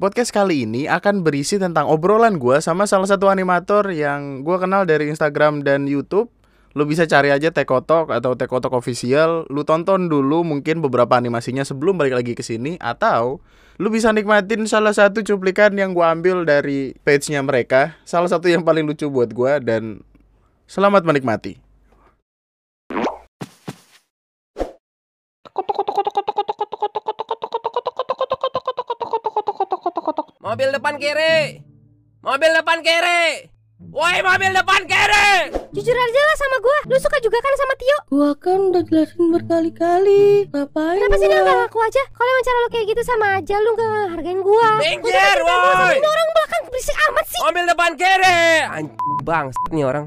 Podcast kali ini akan berisi tentang obrolan gue sama salah satu animator yang gue kenal dari Instagram dan YouTube. Lu bisa cari aja Tekotok atau Tekotok Official. Lu tonton dulu mungkin beberapa animasinya sebelum balik lagi ke sini atau lu bisa nikmatin salah satu cuplikan yang gue ambil dari page-nya mereka. Salah satu yang paling lucu buat gue dan selamat menikmati. Mobil depan kiri. Mobil depan kiri. Woi, mobil depan kiri. Jujur aja lah sama gua Lu suka juga kan sama Tio Gua kan udah jelasin berkali-kali. Ngapain? Kenapa sih dia gua? gak ngaku aja Kalau emang cara lu kayak gitu sama aja Lu gak hargain gua Minggir, udah, woi. Ini orang belakang berisik amat sih Mobil depan kiri. Anjing bang, nih orang.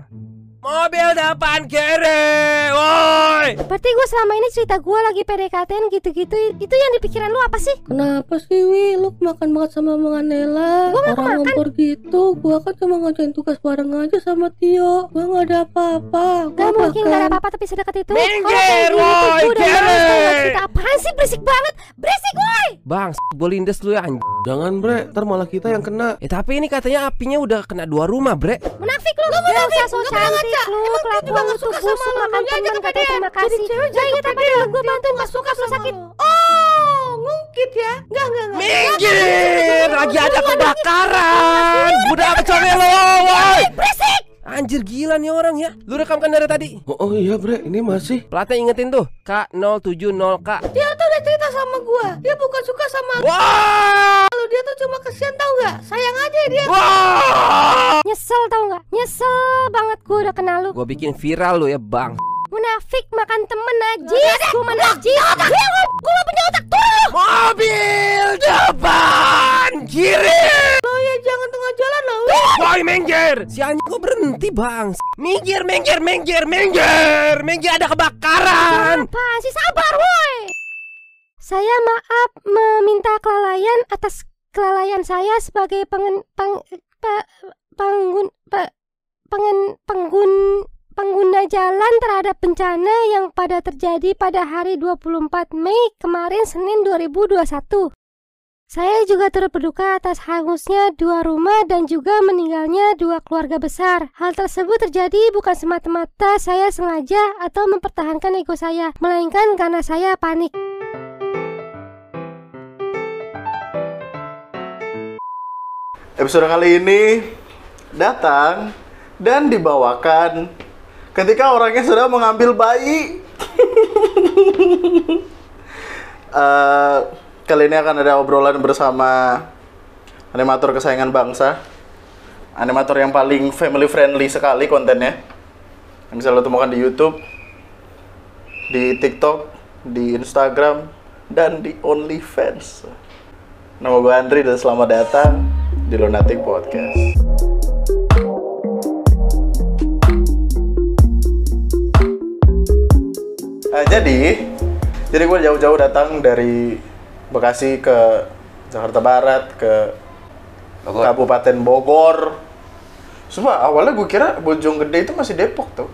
Mobil depan kiri. Woi. Berarti gua selama ini cerita gua lagi PDKT gitu-gitu Itu yang di pikiran lu apa sih? Kenapa sih Wi? Lu makan banget sama Bang Anela Gua nggak Orang ngempur gitu Gua kan cuma ngajain tugas bareng aja sama Tio Gua gak ada apa-apa Gak mungkin gak ada apa-apa tapi sedekat itu Minggir, woi, kiri. gak apaan sih berisik banget Berisik woi Bang, gue lindes dulu ya anjing. Jangan bre, ntar malah kita yang kena Eh tapi ini katanya apinya udah kena dua rumah, Bre. Munafik lu Gak usah so cantik lu Kelakuan lu tuh busuk Makan temen katanya terima kasih Gak inget apa yang gua bantuin pas suka lu sakit Oh ngungkit ya Enggak enggak enggak Minggir, lagi ada kebakaran. Budak woi. Berisik Anjir gila nih orang ya. Lu rekamkan dari tadi. oh, oh iya bre, ini masih Platnya ingetin tuh K070K. Dia tuh udah cerita sama gua Dia bukan suka sama Wah! lu Dia tuh cuma kesian tau gak Sayang aja dia Wah! Nyesel tau gak? Nyesel banget gue udah kenal lu Gue bikin viral lu ya bang Munafik makan temen najis Gue mah najis Gue gue gak punya otak tuh Mobil depan kiri Lo ya jangan tengah jalan lah Boy minggir Si anjing kok berhenti bang? Minggir minggir minggir minggir! Minggir ada kebakaran! Apaan sih sabar woi! Saya maaf meminta kelalaian atas kelalaian saya sebagai pengen peng, pe- penggun pe- pengen penggun pengguna jalan terhadap bencana yang pada terjadi pada hari 24 Mei kemarin Senin 2021. Saya juga turut berduka atas hangusnya dua rumah dan juga meninggalnya dua keluarga besar. Hal tersebut terjadi bukan semata-mata saya sengaja atau mempertahankan ego saya, melainkan karena saya panik. Episode kali ini datang dan dibawakan ketika orangnya sudah mengambil bayi. Eh, kali ini akan ada obrolan bersama animator kesayangan bangsa. Animator yang paling family friendly sekali kontennya. Yang bisa lo temukan di YouTube, di TikTok, di Instagram, dan di OnlyFans. Nama gue Andri dan selamat datang di Lunatic Podcast. Nah, jadi, jadi gue jauh-jauh datang dari Bekasi ke Jakarta Barat ke Kabupaten Bogor. Sumpah, awalnya gue kira Bojonggede itu masih Depok tuh.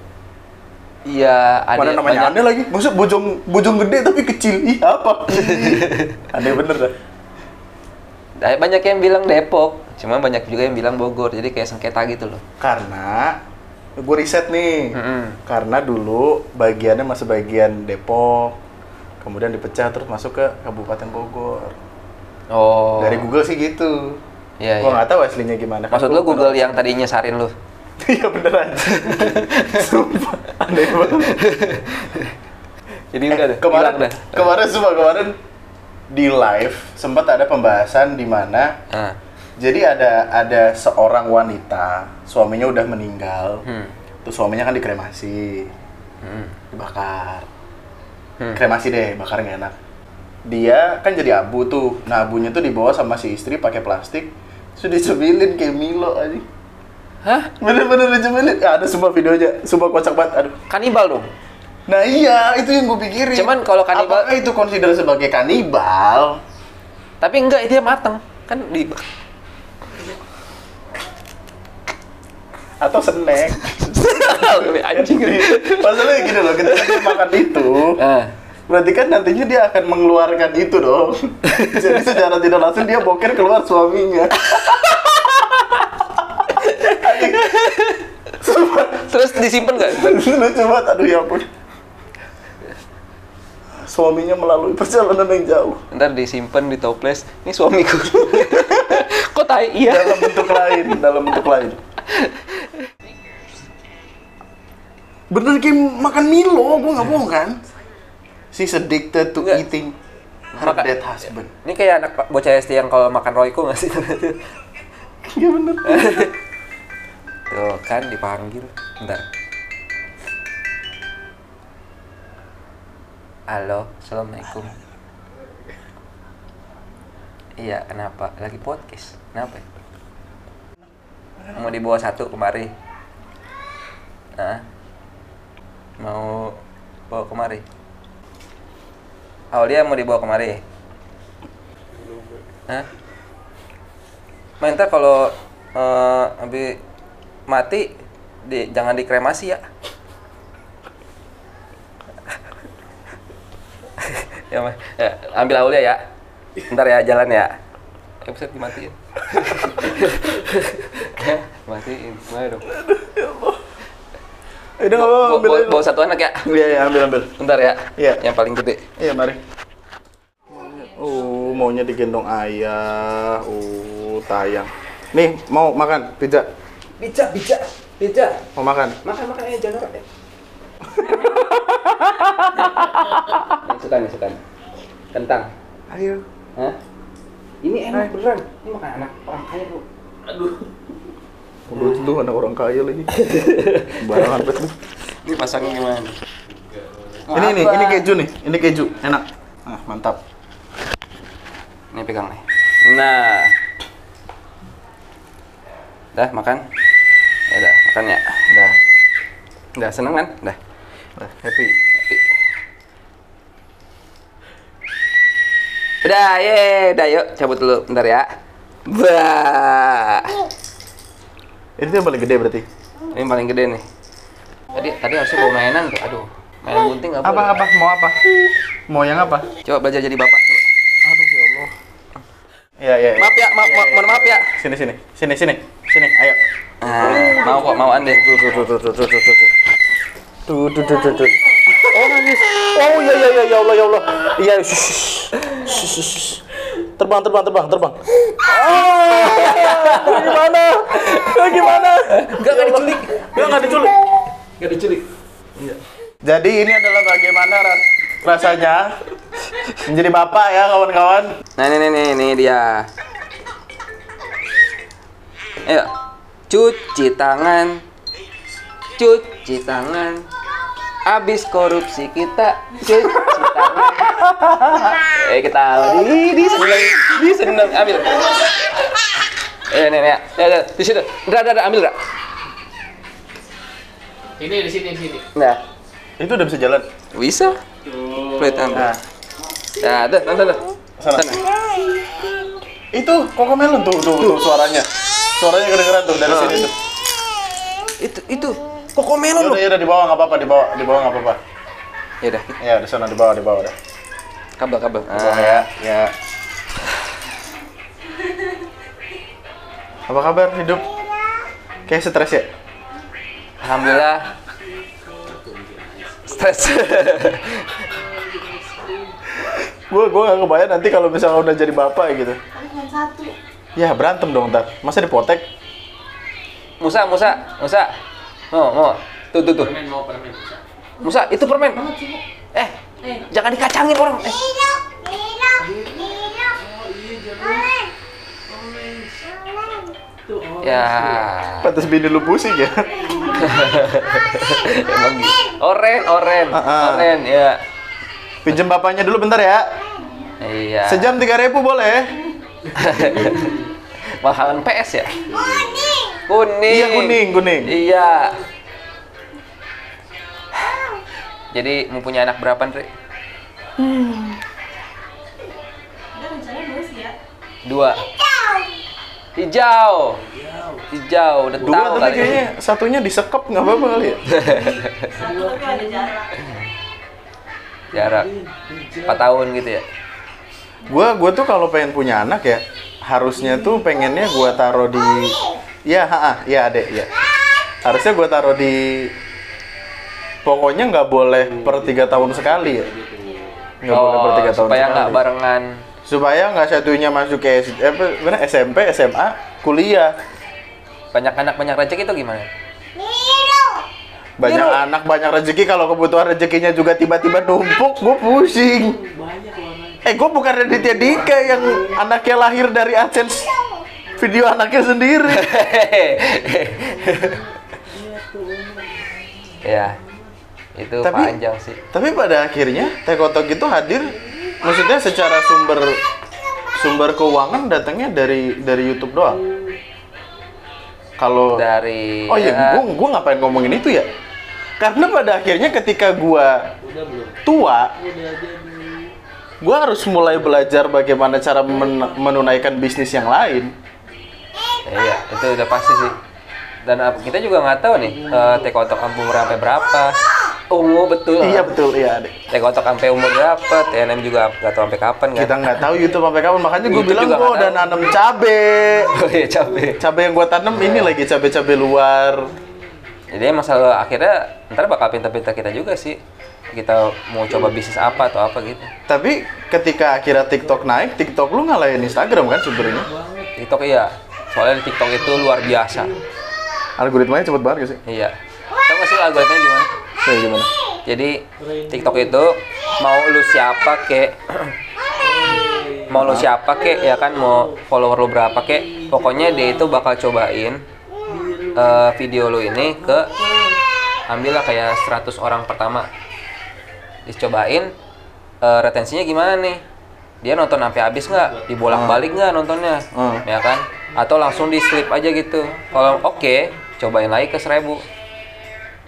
Iya, ada Mana namanya banyak- aneh lagi? Maksud Bojong Bojonggede tapi kecil. Ih, apa? aneh bener dah. banyak yang bilang Depok, cuma banyak juga yang bilang Bogor. Jadi kayak sengketa gitu loh. Karena gue riset nih. Mm-mm. Karena dulu bagiannya masih bagian Depok, kemudian dipecah terus masuk ke Kabupaten Bogor. Oh. Dari Google sih gitu. Iya, Gua iya. nggak tahu aslinya gimana. Kan Maksud lu Google yang tadinya sarin lu? Iya beneran. Sumpah, aneh banget. Jadi udah deh, kemarin, dah. kemarin sumpah kemarin di live sempat ada pembahasan di mana Ah. jadi ada ada seorang wanita suaminya udah meninggal Hmm. terus suaminya kan dikremasi Hmm. dibakar Hmm. kremasi deh bakar nggak enak. Dia kan jadi abu tuh. Nah abunya tuh dibawa sama si istri pakai plastik. Sudah dicemilin kayak Milo aja Hah? bener-bener dicemilin. Ya, ada sumpah videonya. Sumpah kocak banget aduh. Kanibal dong. nah iya itu yang gue pikirin. Cuman kalau kanibal- apakah itu consider sebagai kanibal? Tapi enggak, dia mateng. Kan di atau snack anjing. masalahnya gini loh ketika dia makan itu Ah. Berarti kan nantinya dia akan mengeluarkan itu dong. Jadi secara tidak langsung dia boker keluar suaminya. Terus disimpan nggak? Lucu banget, aduh ya ampun. Suaminya melalui perjalanan yang jauh. Ntar disimpan di toples. Ini suamiku. Kok tai? Iya. Dalam bentuk lain, dalam bentuk lain. Bener kayak makan Milo, gue nggak bohong kan? She's addicted to Nggak. eating her Maka- dead husband. Ini kayak anak pa- bocah SD yang kalau makan Royco nggak sih? Iya bener. Tuh kan dipanggil. Bentar. Halo, assalamualaikum. Iya, kenapa? Lagi podcast. Kenapa? ya? Mau dibawa satu kemari. Nah, mau bawa kemari. Aulia mau dibawa kemari. Hah? Main ntar kalau eh, habis mati di, jangan dikremasi ya. ya, Ma. ya, ambil Aulia ya. Ntar ya jalan ya. Eh, bisa dimatiin. ya, matiin. Mana dong? Udah nggak apa-apa, Bawa, ambil bawa, aja. bawa satu anak ya. Iya, iya, ambil, ambil. Bentar ya. Iya. Yang paling gede. Iya, mari. Oh, maunya digendong ayah. Oh, tayang. Nih, mau makan pizza? Pizza, pizza, pizza. Mau makan? Makan, makan aja jangan ya. suka nih, suka nih. Kentang. Ayo. Hah? Ini enak beneran. Ini makan anak orang kaya lu. Udah itu anak orang kaya lagi. Barangan banget. lu. Ini pasangnya gimana? Ini nih, ini keju nih. Ini keju, enak. Ah, mantap. Ini pegang nih. Nah. Dah makan? Ya udah, makan ya. Dah. Udah seneng kan? Dah. Nah, happy. Udah, ye, udah yuk cabut dulu bentar ya. Bah. Ini tuh yang paling gede berarti. Ini paling gede nih. Tadi tadi harusnya bawa mainan tuh. Aduh, mainan gunting nggak Apa boleh. apa? Mau apa? Mau yang apa? Coba belajar jadi bapak. Coba. Aduh ya Allah. Iya, iya. iya. Maaf ya, ma ma mohon maaf ya. Sini sini. Sini sini. Sini, ayo. Nah, mau kok, mau ande. Tuh tuh tuh tuh tuh tuh tuh tuh. Tuh tuh tuh tuh. Oh nangis. Oh iya iya iya ya Allah ya Allah. Iya. shh, shh, shh. Terbang terbang terbang terbang. Ah, gimana? Gimana? Enggak, enggak diculik. Enggak enggak diculik. Enggak diculik. Jadi ini adalah bagaimana ras- rasanya menjadi bapak ya kawan-kawan. Nah, ini nih, nih dia. Ayo. Cuci tangan. Cuci tangan. Abis korupsi kita cuci tangan. Eh, kita di di seneng, di seneng ambil. Eh, nih, nih, ya, ya, di situ. Dra, dra, dra, ambil, dra. Ini di sini di sini. Nah, Itu udah bisa jalan. bisa. Plate ambil. Nah, Nah, tuh, tuh, tuh, sana. Itu koko melon tuh, tuh, tuh suaranya. Suaranya kedengeran tuh dari sini tuh. Itu, itu. Koko melon Yaudah, loh. yaudah di bawah nggak apa-apa, di bawah, di bawah nggak apa-apa. Ya udah, Ya, di sana di bawah, di bawah dah. kabel, kabel. Di bawah ya, ya. Apa kabar hidup? Kayak stres ya? Alhamdulillah. Stres. Gue gue gak kebayang nanti kalau misalnya udah jadi bapak gitu. Ya berantem dong ntar. Masa dipotek? Musa, Musa, Musa. Mau, mau. Tuh, tuh, tuh. Permen mau permen bisa. Musa, itu permen. Eh, jangan dikacangin orang. Eh. Ya. Pantas bini lu pusing ya. Emang gitu. Oren, oren, Ah, ah. oren, ya. Pinjem bapaknya dulu bentar ya. Iya. Sejam tiga ribu boleh. Mahalan PS ya? Kuning. Iya kuning kuning. Iya. Jadi mau punya anak berapa, Andre? Dua. Hijau. Hijau. Udah Dua tahu tapi kali. kayaknya satunya disekep nggak apa-apa kali ya. jarak 4 tahun gitu ya Gua gua tuh kalau pengen punya anak ya, harusnya tuh pengennya gua taruh di ya, ha, ya adek ya. Harusnya gua taruh di pokoknya nggak boleh per tiga tahun sekali ya. Nggak boleh per tiga tahun Oh, supaya sekali. nggak barengan supaya nggak satunya masuk ke eh, apa, bener, SMP, SMA, kuliah. banyak anak banyak rezeki itu gimana Banyak Biru. anak, banyak rezeki. Kalau kebutuhan rezekinya juga tiba-tiba numpuk, gue pusing. Eh, gue bukan Raditya Dika yang anaknya lahir dari AdSense video anaknya sendiri. ya itu Tapi- panjang sih Tapi pada akhirnya Tekotok itu hadir, maksudnya secara sumber sumber keuangan datangnya dari dari YouTube doang. Kalau dari Oh iya, ya, gua, gua ngapain ngomongin itu ya? Karena pada akhirnya ketika gua tua, gua harus mulai belajar bagaimana cara men- menunaikan bisnis yang lain. iya itu udah pasti sih dan kita juga nggak tahu nih eh, tekotok umur sampai berapa ungu betul Iya betul, iya adek. tekotok sampai umur berapa TNM juga nggak tahu sampai kapan kan Kita nggak tahu YouTube sampai kapan, makanya gue bilang nggak udah nanam cabe. oh iya capek Cabe yang gua tanam ini lagi cabe-cabe luar. jadi selalu akhirnya ntar bakal pintar-pintar kita juga sih kita mau coba bisnis apa atau apa gitu. Tapi ketika akhirnya TikTok naik, TikTok lu ngalahin Instagram kan sebenarnya? TikTok iya. Soalnya di TikTok itu luar biasa. Algoritmanya cepet banget gak sih? iya. Tau gak sih algoritmanya gimana? Kayak gimana? Jadi TikTok itu mau lu siapa kek? Mau lu siapa kek ya kan? Mau follower lu berapa kek? Pokoknya dia itu bakal cobain eh, video lu ini ke ambillah kayak 100 orang pertama dicobain eh, retensinya gimana nih? Dia nonton sampai habis nggak? Dibolak balik nggak nontonnya? Hmm. ya kan? Atau langsung di slip aja gitu. Kalau oke cobain lagi ke 1000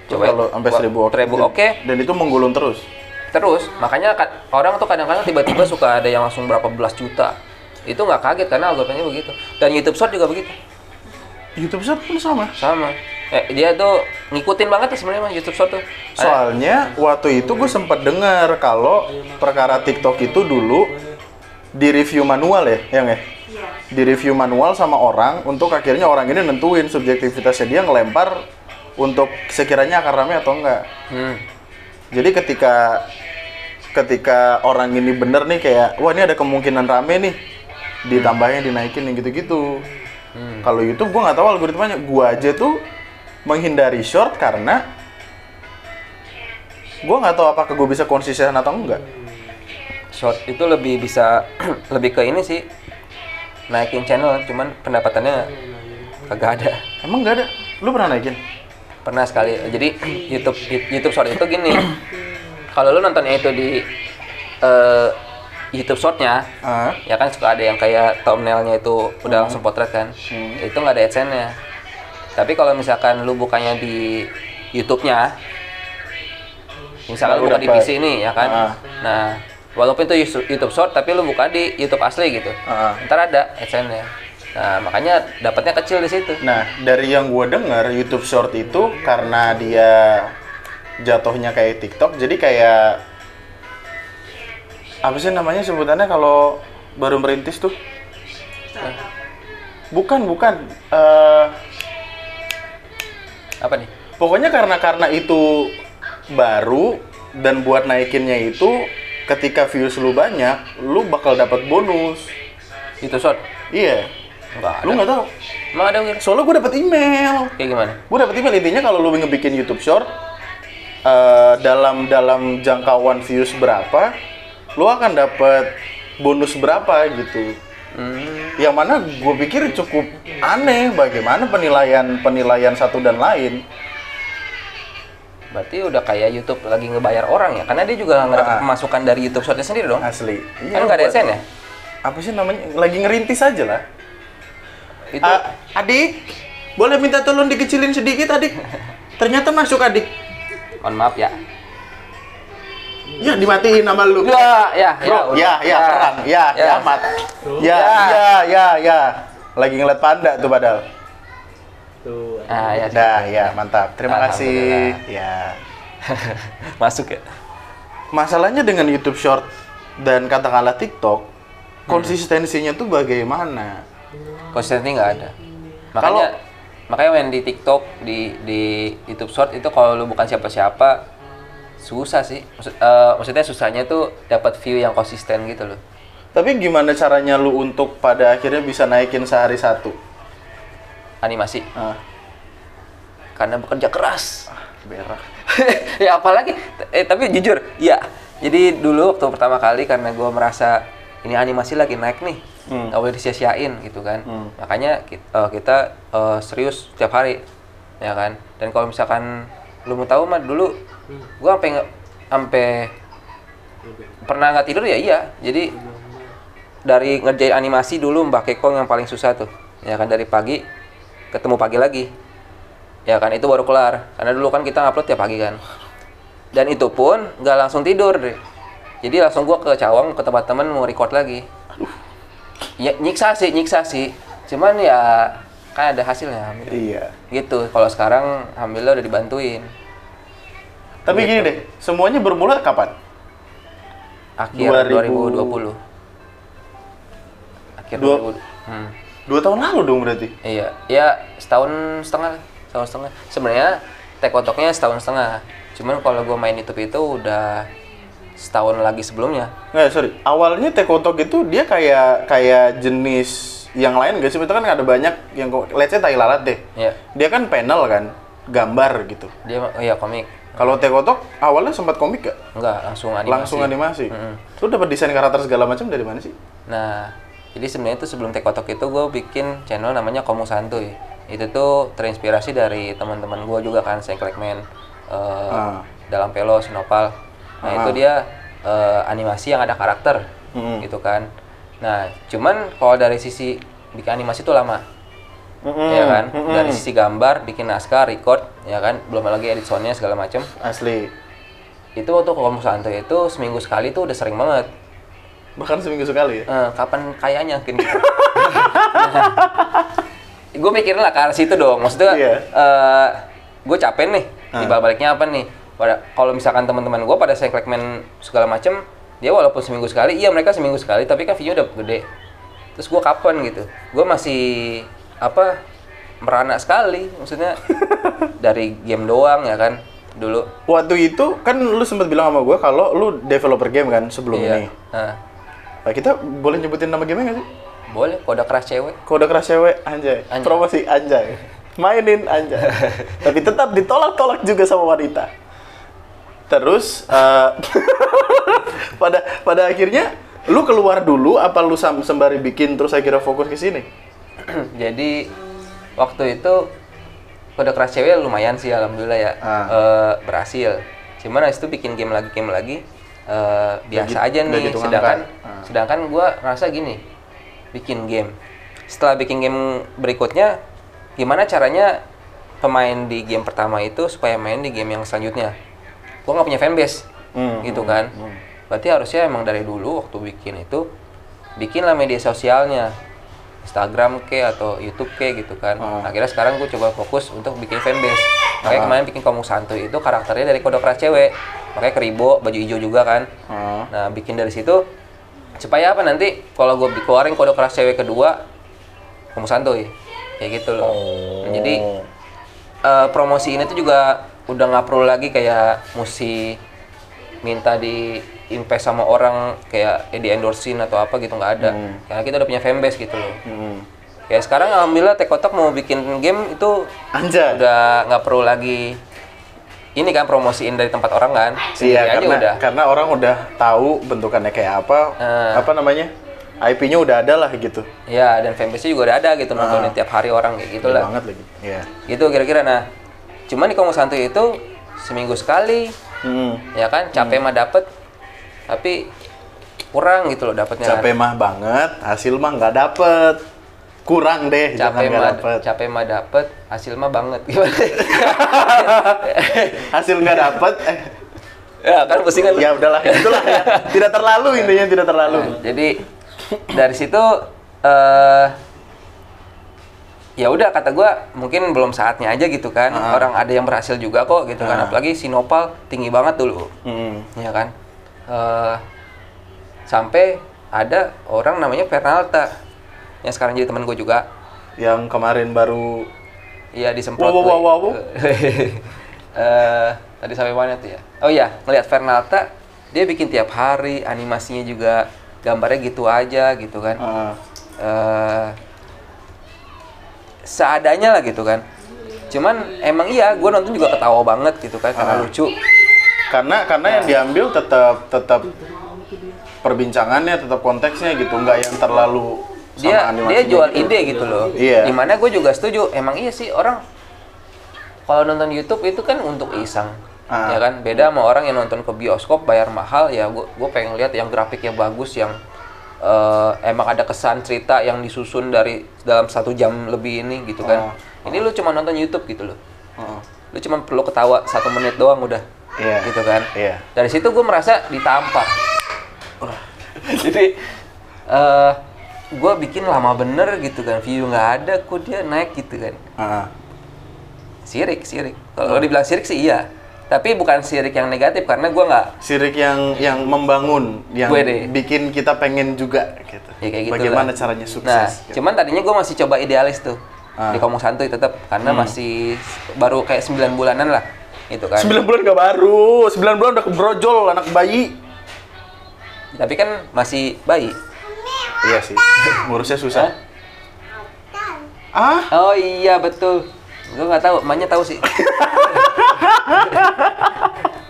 Coba kalau sampai seribu oke. seribu oke. Dan itu menggulung terus. terus makanya ka- orang tuh kadang-kadang tiba-tiba suka ada yang langsung berapa belas juta. Itu nggak kaget karena algoritmanya begitu. Dan YouTube Short juga begitu. YouTube Short pun sama. sama eh, dia tuh ngikutin banget tuh sebenarnya Mas, YouTube Short tuh Soalnya waktu itu gue sempat dengar kalau perkara TikTok itu dulu di review manual ya, yang ya. Di review manual sama orang untuk akhirnya orang ini nentuin subjektivitasnya dia ngelempar untuk sekiranya akan rame atau enggak. hmm. Jadi ketika ketika orang ini bener nih kayak wah ini ada kemungkinan rame nih ditambahnya dinaikin yang gitu-gitu. Hmm. Kalau YouTube gua nggak tahu algoritmanya. Gua aja tuh menghindari short karena gua nggak tahu apakah gue bisa konsisten atau enggak. Short itu lebih bisa lebih ke ini sih naikin channel cuman pendapatannya kagak ada Emang nggak ada? Lu pernah naikin? pernah sekali jadi YouTube YouTube Short itu gini kalau lu nontonnya itu di eh, YouTube Shortnya Ah, ya kan suka ada yang kayak thumbnailnya itu udah langsung potret kan Hmm. itu nggak ada adsense-nya tapi kalau misalkan lu bukanya di YouTube-nya misalkan lu buka di. PC ini ya kan Ah. nah walaupun itu YouTube Short tapi lu buka di YouTube asli gitu ah. ntar ada adsense-nya nah makanya dapatnya kecil di situ Nah, dari yang gue dengar YouTube Short itu karena dia jatuhnya kayak TikTok, jadi kayak apa sih namanya sebutannya kalau baru merintis tuh? Bukan, bukan. Eh, apa nih pokoknya karena karena itu baru dan buat naikinnya itu ketika views lu banyak, lu bakal dapat bonus. YouTube Short Iya. nggak ada Lu nggak tahu? emang ada Wir? Soalnya gue dapet email. kayak gimana gue dapet email intinya kalau lu ngebikin YouTube Short eh, dalam dalam jangkauan views berapa lu akan dapet bonus berapa gitu hmm. yang mana gue pikir cukup aneh bagaimana penilaian penilaian satu dan lain. Berarti udah kayak YouTube lagi ngebayar orang ya? Karena dia juga nggak dapat Ah. pemasukan dari YouTube Shortnya sendiri dong. Asli. Kan nggak ada adsense ya? Apa sih namanya? Lagi ngerintis aja lah. Itu Ah, adik boleh minta tolong dikecilin sedikit adik? Ternyata masuk adik. Mohon maaf ya ya dimatiin sama lu ya ya Bro, udah. ya, ya, perang, ya, Ya. ya, amat. Ya, ya, ya, ya. Lagi ngeliat panda tuh padahal. ah ya Dah, ya, mantap. Terima kasih. Ya. masuk ya Masalahnya dengan YouTube Short dan katakanlah TikTok, konsistensinya tuh bagaimana? konsistensi nggak ada makanya makanya main di TikTok di di YouTube Short itu kalau lu bukan siapa-siapa susah sih Maksud, eh, maksudnya susahnya tuh dapat view yang konsisten gitu loh Tapi gimana caranya lu untuk pada akhirnya bisa naikin sehari satu? animasi Ah, karena bekerja keras berak. ya apalagi eh tapi jujur ya jadi dulu waktu pertama kali karena gue merasa ini animasi lagi naik nih Hmm. boleh disia-siain gitu kan Hmm. makanya eh, kita, eh, serius setiap hari ya kan dan kalau misalkan lu mau tahu mah dulu gue sampai nggak sampai pernah nggak tidur? Ya iya. Jadi dari ngerjain animasi dulu Mbak Kekong yang paling susah tuh. Ya kan dari pagi ketemu pagi lagi. Ya kan itu baru kelar. Karena dulu kan kita ngupload tiap pagi kan. Dan itu pun nggak langsung tidur deh jadi langsung gua ke Cawang ke tempat temen mau record lagi. Ya nyiksa sih nyiksa sih. Cuman ya kan ada hasilnya alhamdulillah. Iya. gitu kalau sekarang alhamdulillah udah dibantuin Tapi gini deh, semuanya bermula kapan? akhir 2000. 2020 akhir Dua- 2020 hmm. Dua tahun lalu dong berarti. Iya, ya setahun setengah, setahun setengah. Sebenarnya tekotoknya setahun setengah. Cuman kalau gue main YouTube itu udah setahun lagi sebelumnya. Nggak, sorry. Awalnya Tekotok itu dia kayak kayak jenis yang lain gak sih? Itu kan ada banyak yang, let's say tai lalat deh. Ya, Dia kan panel kan, gambar gitu. dia oh iya komik. Kalau Tekotok awalnya sempat komik gak? Enggak, langsung animasi. Langsung animasi. Mm-mm. Lu dapat desain karakter segala macam dari mana sih? Nah, jadi sebenarnya itu sebelum Tekotok itu gue bikin channel namanya Komu Santuy. Itu tuh terinspirasi dari teman-teman gue juga kan, Sengklekman, eh Ah. dalam Pelo, Sinopal. Nah, Ah. itu dia eh, animasi yang ada karakter, Mm-mm. gitu kan. Nah, cuman kalau dari sisi bikin animasi itu lama, Mm-mm, ya kan. mm-mm. Dari sisi gambar, bikin naskah, record, ya kan. Belum lagi edit soundnya segala macem. Asli. Itu waktu Komu Santuy itu seminggu sekali tuh udah sering banget. Bahkan seminggu sekali ya. Eh, kapan kayaknya kan gitu. gue mikirin lah ke arah situ dong. Maksudnya, Iya. eh gue capek nih. Ah. Di baliknya apa nih? Pada kalau misalkan teman-teman gue pada segmen segala macem, dia walaupun seminggu sekali, iya mereka seminggu sekali, tapi kan video udah gede. Terus gue kapan gitu? Gue masih apa merana sekali, maksudnya dari game doang ya kan dulu. Waktu itu kan lu sempat bilang sama gue kalau lu developer game kan sebelum ini. Nah, Nah, kita boleh nyebutin nama game nggak sih? boleh kode keras cewek. Kode keras cewek, anjay. Anjay. Promosi, anjay. Mainin, anjay. Tapi tetap ditolak-tolak juga sama wanita. Terus, eh, pada pada akhirnya, lu keluar dulu, apa lu sembari bikin terus akhirnya fokus ke sini? jadi waktu itu kode keras cewek lumayan sih alhamdulillah ya Ah. Eh, berhasil cuman habis itu bikin game lagi game lagi eh, biasa gitu- aja nih gitu sedangkan. Ah. sedangkan gua ngerasa gini bikin game setelah bikin game berikutnya gimana caranya pemain di game pertama itu supaya main di game yang selanjutnya gua nggak punya fanbase. Hmm, gitu kan. Berarti harusnya emang dari dulu waktu bikin itu bikinlah media sosialnya. Instagram ke atau YouTube ke gitu kan. Ah. akhirnya sekarang gue coba fokus untuk bikin fanbase. Makanya kemarin bikin kamu santuy itu karakternya dari kode keras cewek. Makanya keribo baju hijau juga kan. Ah. nah bikin dari situ supaya apa nanti kalau gue keluarin kode keras cewek kedua kamu santuy kayak gitu loh. Nah, jadi eh, promosi ini tuh juga udah nggak perlu lagi kayak mesti minta di invest sama orang kayak eh, di endorsein atau apa gitu nggak ada karena kita udah punya fanbase gitu loh Hmm. kayak sekarang alhamdulillah Tekotok mau bikin game itu Anjay. udah nggak perlu lagi ini kan promosiin dari tempat orang kan Iya, karena udah karena orang udah tahu bentukannya kayak apa, Ah. apa namanya, IP-nya udah ada lah gitu. ya dan fanbase juga udah ada gitu nontonin Ah. tiap hari orang kayak gitu lah banget lagi. Iya. gitu kira-kira nah cuman di Komo Santuy itu seminggu sekali Hmm. ya kan capek mah dapet tapi kurang gitu loh dapetnya Capek mah banget, hasil mah nggak dapet. Kurang deh, capek mah dapet. capek mah dapet hasil mah banget gimana Hasil nggak dapet, eh, ya kan pusing kan ya udahlah, itulah ya. Tidak terlalu intinya tidak terlalu. Nah, jadi dari situ eh ya udah kata gua mungkin belum saatnya aja gitu kan Ah. orang ada yang berhasil juga kok gitu kan Ah. apalagi si Nopal tinggi banget dulu Hmm. ya kan Eh, sampai ada orang namanya Fernalta yang sekarang jadi teman gue juga Yang kemarin baru Iya disemprot. Wow, wow, wow, wow. Eh, tadi sampai mana tuh ya? Oh iya, ngelihat Fernalta, dia bikin tiap hari, animasinya juga gambarnya gitu aja gitu kan. Ah, Eh, seadanya lah gitu kan. Cuman emang iya, gue nonton juga ketawa banget gitu kan, karena Ah. lucu. karena karena yang diambil tetap tetap perbincangannya tetap konteksnya gitu nggak yang terlalu sama Dia dia jual gitu. ide gitu loh. Iya. Di mana gue juga setuju. Emang iya sih orang kalau nonton YouTube itu kan untuk iseng. Ah. Ya kan beda sama orang yang nonton ke bioskop bayar mahal ya gue gue pengen lihat yang grafiknya bagus yang eh, emang ada kesan cerita yang disusun dari dalam satu jam lebih ini gitu kan. Ini lu cuma nonton YouTube gitu loh. Heeh. Lu cuma perlu ketawa satu menit doang udah. Iya. Gitu kan. Iya. Dari situ gue merasa ditampar. Jadi eh gue bikin lama bener gitu kan view nggak ada kok dia naik gitu kan Ah, sirik sirik kalau dibilang sirik sih iya tapi bukan sirik yang negatif karena gue nggak sirik yang yang membangun yang Gue deh. bikin kita pengen juga gitu. Ya kayak gitu bagaimana lah. caranya sukses nah gitu. cuman tadinya gue masih coba idealis tuh. Ah. di Komong Santuy tetap karena masih baru kayak 9 bulanan lah gitu kan. 9 bulan gak baru 9 bulan udah kebrojol anak bayi. Tapi kan masih bayi. Iya sih ngurusnya susah. Ah? Oh iya betul. Gue nggak tahu emaknya tahu sih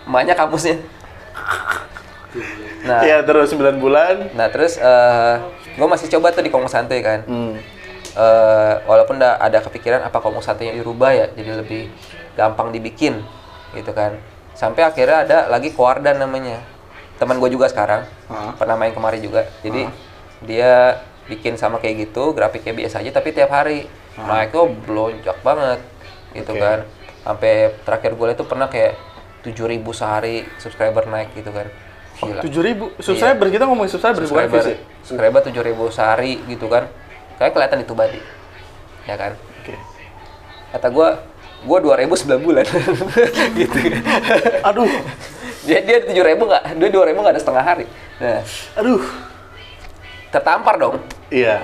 emaknya kampusnya nah Iya terus 9 bulan Nah terus eh gue masih coba tuh di Komong Santuy kan. hmm. Eh, walaupun udah ada kepikiran apa Komong Santuy dirubah ya, jadi lebih gampang dibikin gitu kan. Sampai akhirnya ada lagi Koardan namanya. Teman gue juga sekarang, Ah. pernah main kemari juga. Jadi dia bikin sama kayak gitu, grafiknya biasa aja tapi tiap hari. Naiknya belonjak banget gitu Oke. kan. Sampai terakhir gue tuh pernah kayak 7000 sehari subscriber naik gitu kan. Gila. 7 ribu? Subscriber? Kita ngomongin subscriber bukan subscriber. ya? subscriber tujuh ribu sehari gitu kan. Kayak kelihatan itu badi ya kan? Oke. kata gua gua dua ribu sembilan bulan. Gitu. Aduh. Dia dia tujuh ribu nggak? Dia dua ribu nggak ada setengah hari. Nah. Aduh. Tertampar dong. Iya.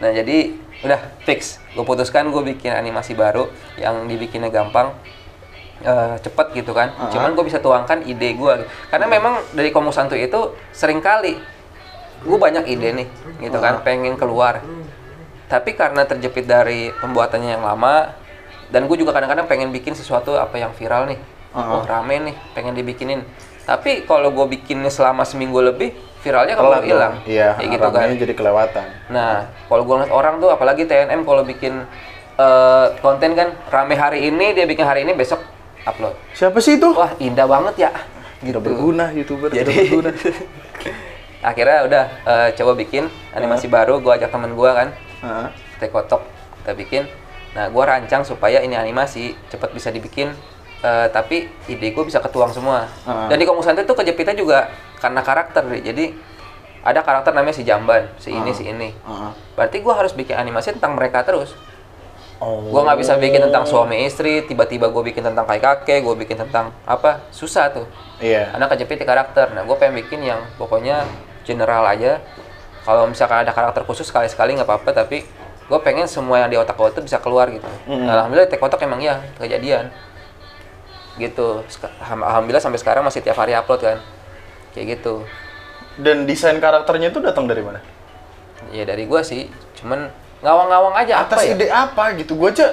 Nah jadi udah fix. Gue putuskan gue bikin animasi baru yang dibikinnya gampang eh, cepet gitu kan. Cuman gue bisa tuangkan ide gue karena memang dari Komo Santuy itu sering kali gue banyak ide nih gitu kan pengen keluar. Tapi karena terjepit dari pembuatannya yang lama dan gue juga kadang-kadang pengen bikin sesuatu apa yang viral nih. Oh rame nih pengen dibikinin. Tapi kalau gue bikinnya selama seminggu lebih viralnya kalau hilang iya kayak gitu kan jadi kelewatan Nah, kalau gue ngeliat orang tuh, apalagi TNM kalau bikin eh, konten kan, rame hari ini, dia bikin hari ini, besok upload. siapa sih itu Wah, indah banget ya. Gitu. Berguna youtuber Jadi- berguna Akhirnya udah eh, coba bikin animasi baru, gue ajak temen gue kan, Heeh. Tekotok, kita bikin. Nah, gue rancang supaya ini animasi cepat bisa dibikin, eh, tapi ide gue bisa ketuang semua. Ah. Dan di Komus Santai tuh kejepitnya juga karena karakter, deh. jadi ada karakter namanya si Jamban, si ini, si ini. Heeh. Berarti gue harus bikin animasi tentang mereka terus. oh Gue nggak bisa bikin tentang suami istri, tiba-tiba gue bikin tentang kakek kakek, gue bikin tentang apa, susah tuh. iya Karena kejepit di karakter. Nah, gue pengen bikin yang pokoknya general aja. Kalau misalkan ada karakter khusus sekali-sekali nggak apa-apa, tapi gue pengen semua yang di otak gue tuh bisa keluar gitu. Nah, Alhamdulillah tek otak emang ya kejadian. Gitu. Alhamdulillah sampai sekarang masih tiap hari upload kan. Kayak gitu. dan desain karakternya itu datang dari mana Ya dari gue sih, cuman ngawang-ngawang aja apa atas ya? ide apa gitu gue aja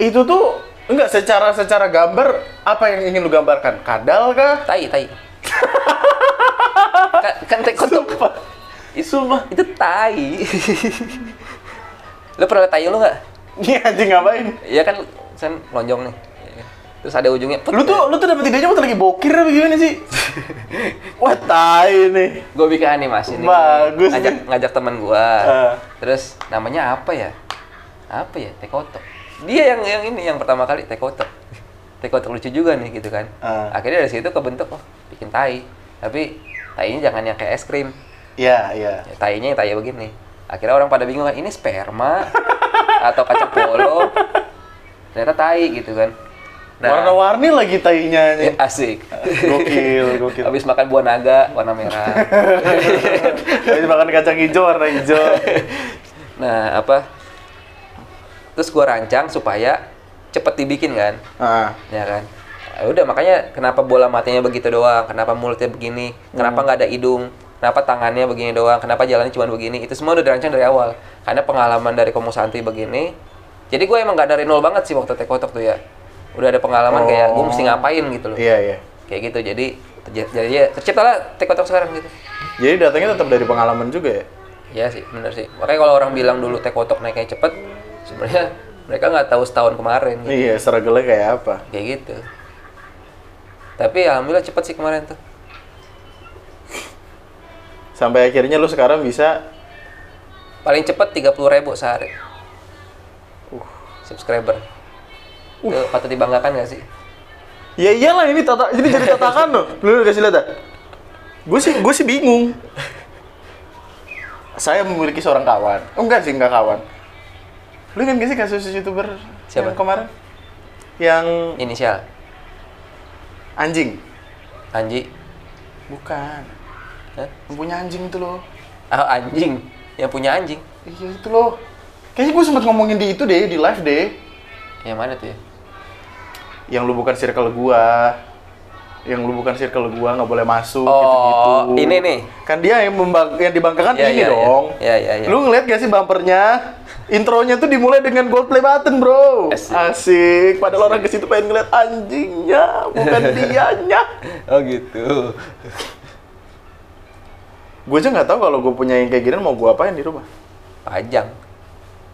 itu tuh enggak secara secara gambar apa yang ingin lu gambarkan kadal kah Tai, tai. kan, kan tek otak. Itu, itu tai. lu pernah tai lu nggak? Iya anjing ngapain Iya kan, kan lonjong nih. Terus ada ujungnya. lu tuh lu tuh dapet idenya waktu lagi bokir apa gimana sih wah tai nih gue bikin animasi nih. Bagus ngajak nih. ngajak teman gua. Ah. Terus namanya apa ya? Apa ya? Tekotok. Dia yang yang ini yang pertama kali Tekotok. Tekotok lucu juga nih gitu kan. Ah. Akhirnya dari situ kebentuk oh, bikin tai. Tapi tainya jangan yang kayak es krim. iya iya Ya, tainya yang tai begini. Akhirnya orang pada bingung kan, ini sperma atau kacang polo? Ternyata tai gitu kan. Nah. Warna-warni lagi tainya. Ya, asik. Gokil, gokil. Habis makan buah naga warna merah. Habis makan kacang hijau warna hijau. nah, apa? Terus gua rancang supaya cepet dibikin kan. Ah, ya kan Ya udah makanya kenapa bola matanya begitu doang kenapa mulutnya begini kenapa nggak ada hidung kenapa tangannya begini doang kenapa jalannya cuma begini itu semua udah dirancang dari awal karena pengalaman dari Komo Santi begini jadi gue emang nggak dari nol banget sih waktu tekotok tuh ya udah ada pengalaman kayak gue mesti ngapain gitu loh. Iya iya. kayak gitu jadi jadi ya terciptalah tekotok sekarang gitu. Jadi datangnya tetap dari pengalaman juga ya. ya sih bener sih. Makanya kalau orang bilang dulu tekotok naiknya cepet sebenarnya mereka nggak tahu setahun kemarin gitu. Iya, struggle-nya kayak apa? kayak gitu. Tapi alhamdulillah cepet sih kemarin tuh. Sampai akhirnya lu sekarang bisa? Paling cepet 30.000 ribu sehari. Subscriber itu patut dibanggakan gak sih Ya iyalah ini tata ini jadi tatakan loh. Lu kasih lihat dah. Gue sih gue sih bingung. Saya memiliki seorang kawan. Oh enggak sih enggak kawan. Lu kan gak sih kasus youtuber Siapa? yang kemarin? Yang inisial anjing. Anji Bukan. Hah? Yang punya anjing itu loh. ah anjing yang punya anjing Iya itu loh. Kayaknya gue sempet ngomongin di itu deh, di live deh. yang mana tuh ya Yang lu bukan circle gua. Yang lu bukan circle gua nggak boleh masuk Oh, gitu-gitu. ini nih. Kan dia yang membang yang dibanggakan Iya, ini iya, iya. dong. Iya, iya, iya. Lu ngeliat gak sih bumpernya? Intronya tuh dimulai dengan gold play button, bro. Asik. Asik. Padahal orang ke situ pengen ngeliat anjingnya, bukan dianya. oh gitu Gue aja nggak tahu kalau gue punya yang kayak gini mau gue apain di rumah. pajang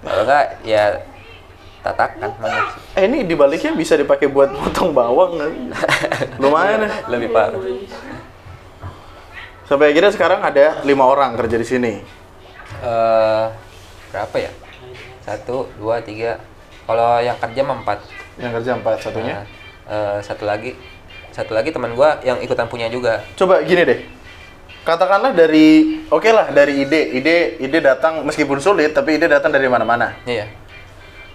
kalau enggak ya tatakan sih Eh ini dibaliknya bisa dipakai buat potong bawang sih? Lumayan ya. lebih parah Sampai akhirnya sekarang ada lima orang kerja di sini. eh berapa ya satu dua tiga kalau yang kerja empat Yang kerja empat satunya. Nah, eh, satu lagi satu lagi teman gua yang ikutan punya juga Coba gini deh. Katakanlah dari oke lah dari ide, ide ide datang meskipun sulit tapi ide datang dari mana-mana. iya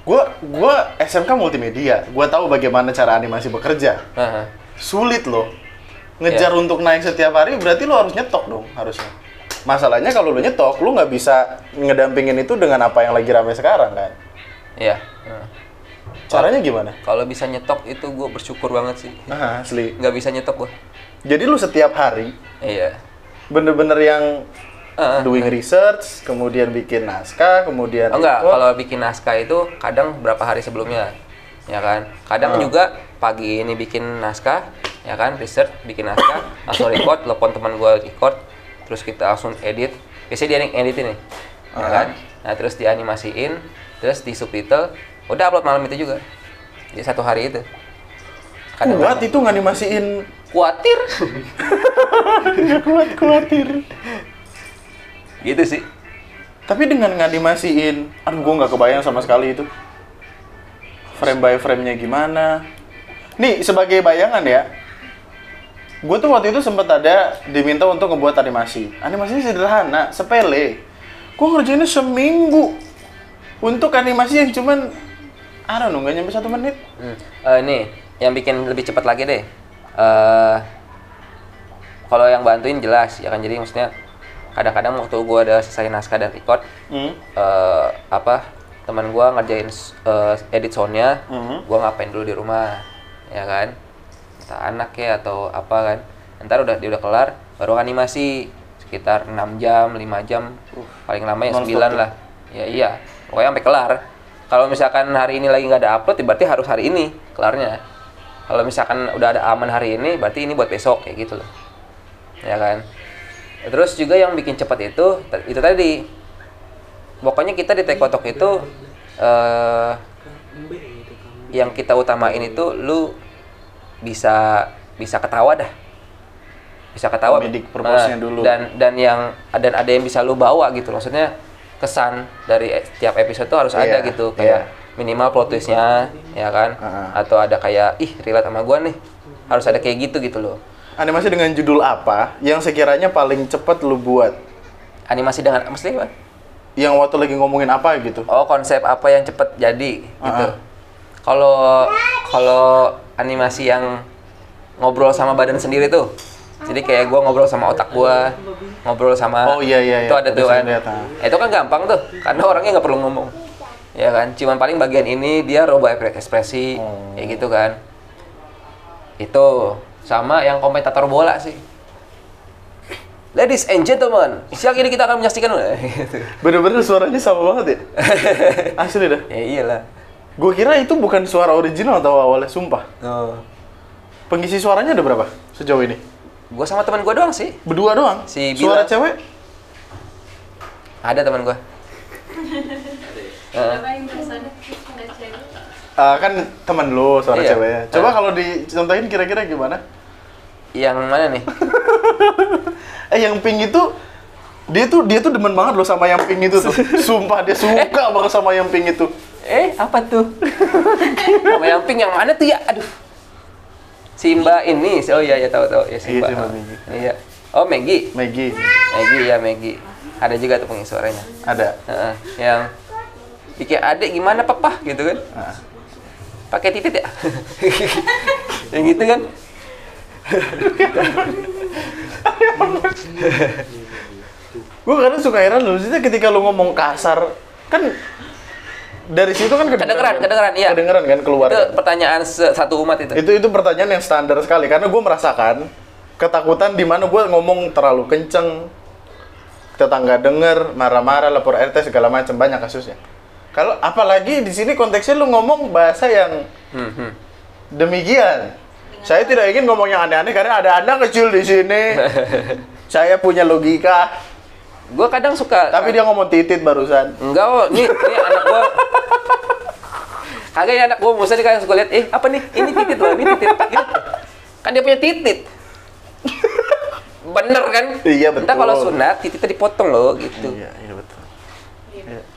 Gua gua SMK multimedia. Gua tahu bagaimana cara animasi bekerja. Heeh. Sulit loh. Ngejar Iya. untuk naik setiap hari berarti lo harus nyetok dong harusnya. Masalahnya kalau lo nyetok, lo nggak bisa ngedampingin itu dengan apa yang lagi rame sekarang kan. iya Heeh. Caranya gimana? kalau bisa nyetok itu gue bersyukur banget sih Nah, asli. nggak bisa nyetok gue Jadi lu setiap hari iya bener-bener yang Heeh. doing research, kemudian bikin naskah, kemudian Oh enggak, kalau bikin naskah itu kadang berapa hari sebelumnya, ya kan? Kadang Ah. juga pagi ini bikin naskah, ya kan? Research, bikin naskah, langsung record, telepon teman gua record, terus kita langsung edit. Biasanya dia yang edit ini, ya Ah. kan? Nah terus dianimasiin, terus di subtitle, udah upload malam itu juga. Jadi satu hari itu. Kadang kuat itu nganimasiin kuatir, kuat kuatir. Gitu sih. Tapi dengan nganimasiin, aduh gua nggak kebayang sama sekali itu. Frame by frame-nya gimana? Nih sebagai bayangan ya, gue tuh waktu itu sempat ada diminta untuk ngebuat animasi. Animasinya sederhana, sepele. Gue ngerjainnya seminggu untuk animasi yang cuman, I don't know, nggak nyampe satu menit. Hmm. Eh, nih, yang bikin lebih cepat lagi deh. eh kalau yang bantuin jelas, ya kan jadi maksudnya kadang-kadang waktu gua ada selesai naskah dan record, Hmm. eh apa teman gua ngerjain eh, edit soundnya, Mhm. gua ngapain dulu di rumah, ya kan? Entah anak ya atau apa kan. Ntar udah dia udah kelar, baru animasi sekitar 6 jam, 5 jam, paling lama ya Non-stop 9 tuh. lah. Ya iya, pokoknya sampai kelar. Kalau misalkan hari ini lagi nggak ada upload, ya berarti harus hari ini kelarnya. Kalau misalkan udah ada aman hari ini, berarti ini buat besok kayak gitu loh. Ya kan? Terus juga yang bikin cepat itu itu tadi. Pokoknya kita di Tekotok itu eh yang kita utamain itu lu bisa bisa ketawa dah. Bisa ketawa. Purpose-nya Nah, dulu. Dan dan yang dan ada yang bisa lu bawa gitu. Maksudnya kesan dari e- tiap episode tuh harus ada Iya, gitu iya. kayak minimal plot twist-nya ya kan Ah. atau ada kayak ih relate sama gua nih harus ada kayak gitu gitu loh Animasi dengan judul apa yang sekiranya paling cepat lu buat? animasi dengan maksudnya apa? Yang waktu lagi ngomongin apa gitu? Oh konsep apa yang cepet jadi gitu. Ah. Kalau kalau animasi yang ngobrol sama badan sendiri tuh. Jadi kayak gua ngobrol sama otak gua, ngobrol sama Oh, iya, iya, itu iya. ada tuh kan. ah. Itu kan gampang tuh, karena orangnya nggak perlu ngomong. Ya kan, cuman paling bagian ini dia epre- ekspresi, Oh. kayak gitu kan. Itu sama yang komentator bola sih. Ladies and gentlemen, siang ini kita akan menyaksikan gitu. Bener-bener suaranya sama banget ya? Asli dah. Ya iyalah. Gue kira itu bukan suara original atau awalnya, sumpah. Oh. Pengisi suaranya ada berapa sejauh ini? Gua sama teman gua doang sih. Berdua doang? Si Suara Bila. cewek? Ada teman gua. Heeh. Ah, kan teman lu suara Iya. ceweknya. Coba Ah. kalau dicontohin kira-kira gimana? Yang mana nih? Eh yang pink itu dia tuh dia tuh demen banget loh sama yang pink itu tuh. Sumpah dia suka banget sama yang pink itu. Eh, apa tuh? Sama yang pink yang mana tuh ya? Aduh. Si Mbak ini, oh iya ya tahu tahu ya si Iya, Mbak. si Mbak Maggie. Iya. Oh, Maggie. Maggie Maggie ya Maggie. Ada juga tuh pengisi suaranya. ada. Heeh, yang bikin adik gimana papa gitu kan? Ah. Pakai titit ya? yang gitu kan? Gue kadang suka heran loh, maksudnya ketika lu ngomong kasar kan dari situ kan Kedengeran, kedengeran, iya. Kedengeran kan keluar. Itu kan? pertanyaan satu umat itu. itu itu pertanyaan yang standar sekali karena gue merasakan ketakutan di mana gue ngomong terlalu kenceng tetangga denger marah-marah lapor RT segala macam banyak kasusnya kalau apalagi di sini konteksnya lu ngomong bahasa yang Hmm, hmm. demikian saya tidak ingin ngomong yang aneh-aneh karena ada anak kecil di sini saya punya logika Gue kadang suka tapi dia ngomong titit barusan Enggak, oh, ini, ini anak gua. Kagak ya anak gua, musa kayak suka lihat, eh apa nih? Ini titit loh, ini titit. Gitu. Kan dia punya titit. Bener kan? Iya, betul. Ntar kalau sunat, tititnya dipotong loh, gitu. iya iya betul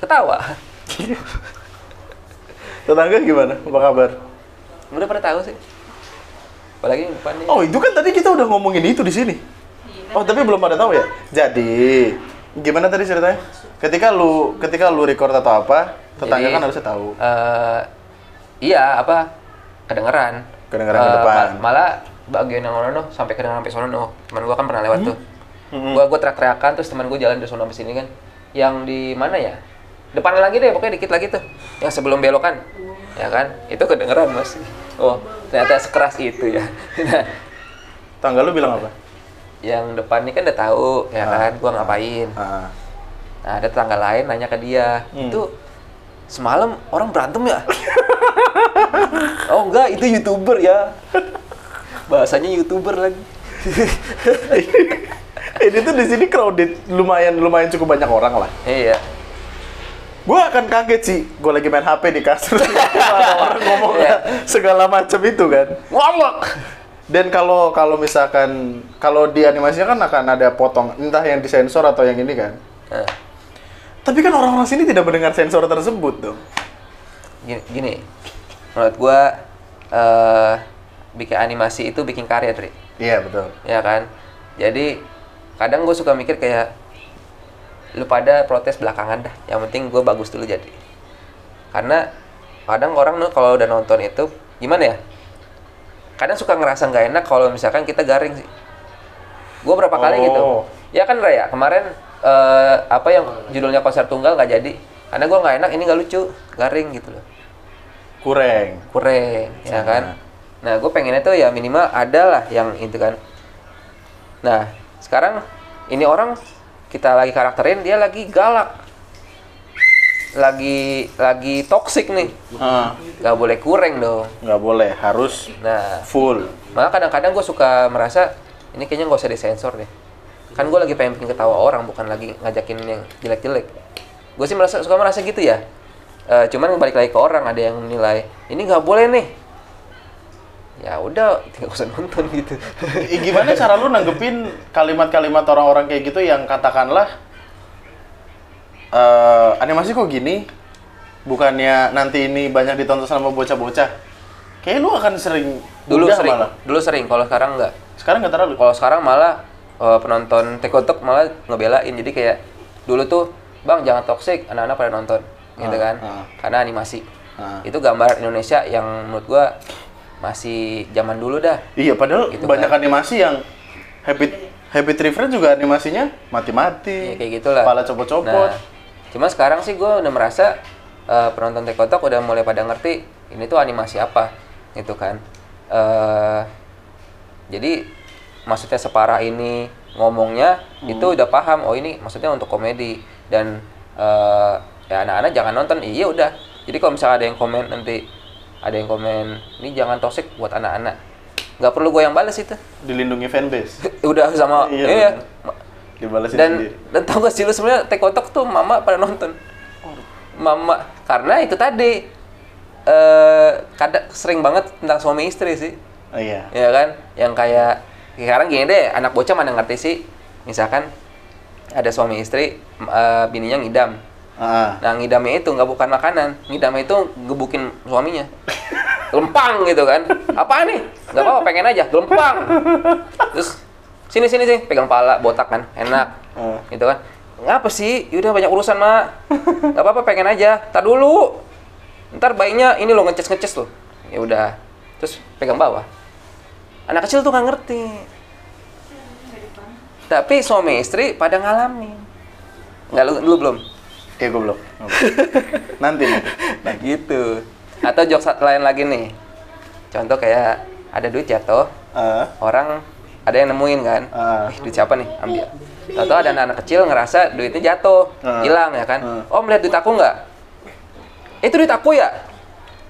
Ketawa. tetangga gimana apa kabar Udah pada tahu sih. Apalagi yang depan nih. Oh itu kan tadi kita udah ngomongin itu di sini. Oh tapi belum pada tahu ya. Jadi gimana tadi ceritanya? Ketika lu ketika lu record atau apa, tetangga Jadi, kan harusnya tahu. eh, iya, apa? Kedengeran. Kedengeran ke Eh, depan. ma- malah bagian yang ono sampai kedengeran sampai sono no. Teman gua kan pernah lewat tuh. Hmm. Gua gua teriak-teriakan terus teman gua jalan dari sono sampai sini kan. Yang di mana ya? Depan lagi deh, pokoknya dikit lagi tuh. Yang sebelum belokan. Ya kan? Itu kedengeran, Mas. Oh, ternyata sekeras itu ya. Nah, Tangga lu bilang apa? yang depan ini kan udah tahu ya kan gua ngapain. Ah. Nah, ada tetangga lain nanya ke dia, Hmm. itu semalam orang berantem ya? oh enggak, itu youtuber ya. Bahasanya youtuber lagi. Ini tuh di sini crowded, lumayan lumayan cukup banyak orang lah. Iya. Gue akan kaget sih, gue lagi main HP di kasur, ada orang ngomong Iya. segala macam itu kan. Ngomong. Dan kalau kalau misalkan kalau di animasinya kan akan ada potong, entah yang disensor atau yang ini kan. Nah, Tapi kan orang-orang sini tidak mendengar sensor tersebut dong. gini, gini. Menurut gua eh bikin animasi itu bikin karya, Tri. Iya betul. Ya kan? Jadi kadang gue suka mikir kayak lu pada protes belakangan dah. Yang penting gue bagus dulu jadi. Karena kadang orang kalau udah nonton itu gimana ya? Kadang suka ngerasa nggak enak kalau misalkan kita garing sih. Gue berapa kali Oh. gitu. Ya kan Raya, kemarin eh, apa yang judulnya konser tunggal nggak jadi. Karena gue nggak enak, ini nggak lucu, garing gitu loh Kurang. kurang ya Sama. kan nah gue pengennya tuh ya minimal ada lah yang itu kan nah sekarang ini orang kita lagi karakterin dia lagi galak. Lagi lagi toxic nih. Ah, nggak boleh kurang dong. Nggak boleh, harus nah. full. malah kadang-kadang gue suka merasa ini kayaknya nggak usah disensor deh. Kan gue lagi pengen bikin ketawa orang bukan lagi ngajakin yang jelek-jelek. Gue sih merasa suka merasa gitu ya. Eh, cuman balik lagi ke orang ada yang nilai ini nggak boleh nih ya udah tinggal usah nonton gitu Eh, Gimana cara lu nanggepin kalimat-kalimat orang-orang kayak gitu yang katakanlah eh animasi kok gini? Bukannya nanti ini banyak ditonton sama bocah-bocah? Kayak lu akan sering dulu sering malah. dulu sering kalau sekarang nggak Sekarang nggak terlalu. kalau sekarang malah eh, penonton tekotok malah ngebelain jadi kayak dulu tuh bang jangan toxic anak-anak pada nonton gitu Ah, kan ah. karena animasi Ah. itu gambar Indonesia yang menurut gua masih zaman dulu dah Iya, padahal Gitu banyak kan. animasi yang Happy Happy Tree Friends juga animasinya mati-mati. Ya, kayak gitulah. Kepala copot-copot. Nah, cuma sekarang sih gue udah merasa eh, penonton Tekotok udah mulai pada ngerti ini tuh animasi apa, gitu kan. eh jadi maksudnya separah ini ngomongnya Hmm. itu udah paham. Oh ini maksudnya untuk komedi dan eh, ya anak-anak jangan nonton. Iya udah. Jadi kalau misalnya ada yang komen nanti ada yang komen ini jangan toxic buat anak-anak. nggak perlu gue yang balas itu. Dilindungi fanbase. Udah sama Iya, iya. Dibalesin dan sendiri. dan tau gak sih lu sebenarnya tekotok tuh mama pada nonton mama karena itu tadi eh kadang sering banget tentang suami istri sih Oh iya. ya kan yang kayak sekarang gini deh anak bocah mana ngerti sih misalkan ada suami istri eh, bininya ngidam Ah, nah ngidamnya itu nggak bukan makanan. Ngidamnya itu gebukin suaminya. Lempang gitu kan. Apa nih? Nggak apa-apa pengen aja. Lempang. Terus sini sini sih pegang pala botak kan. Enak. Ah. gitu kan. Ngapa sih? Yaudah banyak urusan mak nggak apa-apa pengen aja. Tar dulu. Ntar bayinya ini lo ngeces ngeces lo ya udah. Terus pegang bawah. Anak kecil tuh nggak ngerti. Tapi suami istri pada ngalamin. Nggak lu, lu belum Gue belum. Nanti nih. nah gitu. Atau jokes lain lagi nih. Contoh kayak ada duit jatuh Ah, orang ada yang nemuin kan. Ah. Ih, duit siapa nih? Ambil. Atau ada anak-anak kecil ngerasa duitnya jatuh Ah. hilang ya kan? Ah. om lihat duit aku nggak? Itu duit aku ya?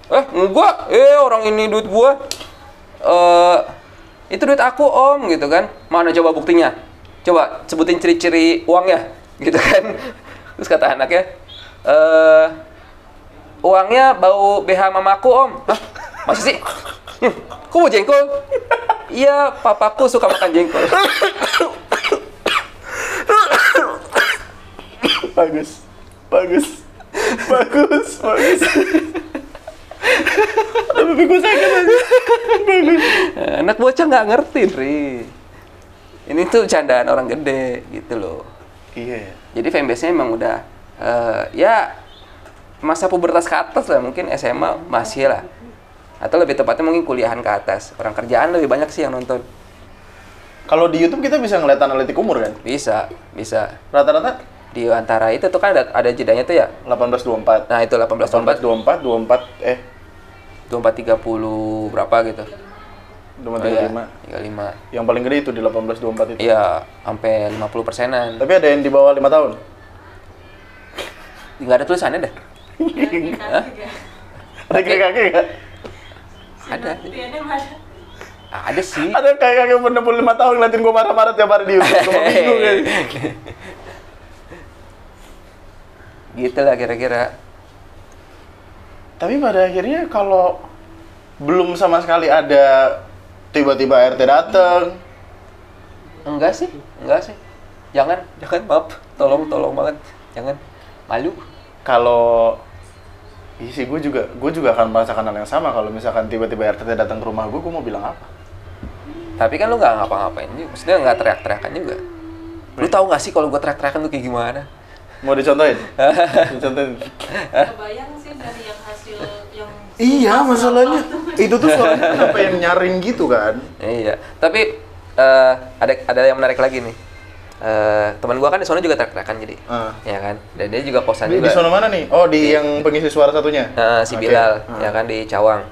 Eh enggak. Eh orang ini duit gua. Eh itu duit aku om gitu kan? Mana coba buktinya? Coba sebutin ciri-ciri uangnya gitu kan terus kata anaknya eh uangnya bau BH mamaku om Hah? masa sih Hmm, kok mau jengkol iya papaku suka makan jengkol bagus. Bagus. Bagus, bagus. Tapi gue sakit aja. Bagus. anak bocah nggak ngerti Dri ini tuh candaan orang gede gitu loh Iya. ya. Jadi fanbase-nya emang udah eh, ya masa pubertas ke atas lah mungkin SMA masih lah. Atau lebih tepatnya mungkin kuliahan ke atas. Orang kerjaan lebih banyak sih yang nonton. Kalau di YouTube kita bisa ngeliat analitik umur kan? bisa bisa. Rata-rata? Di antara itu tuh kan ada, ada jedanya tuh ya. 1824. nah itu 18 24 24, 24, eh. 24 30 berapa gitu 25. Oh, iya, 35 Yang paling gede itu di 1824 itu. iya sampai 50 persenan Tapi ada yang di bawah 5 tahun. nggak ada tulisannya dah Ada kakek-kakek nggak? ada ada sih Ada kakek-kakek umur 65 tahun ngeliatin gue marah-marah tiap hari di YouTube. Gue bingung kan. gitu lah kira-kira Tapi pada akhirnya kalau belum sama sekali ada tiba-tiba RT datang, enggak sih enggak sih. Jangan jangan maaf. Tolong tolong banget. Jangan. Malu. Kalau Iya sih, gue juga, gue juga akan merasakan hal yang sama. Kalau misalkan tiba-tiba RT datang ke rumah gue, gue mau bilang apa? tapi kan lu nggak ngapa-ngapain juga. Maksudnya nggak teriak-teriakan juga. Lu tahu nggak sih kalau gua teriak-teriakan tuh kayak gimana? Mau dicontohin? dicontohin. Kebayang sih dari yang hasil yang Iya, masalahnya itu tuh suaranya kenapa yang nyaring gitu kan? iya tapi eh, ada ada yang menarik lagi nih Eh, teman gua kan di sana juga teriak-teriakan jadi Ah. ya kan dan dia juga kosan Di, juga di sono mana nih? Oh, di yang pengisi suara satunya? Eh, si Oke. Bilal Ah. ya kan di Cawang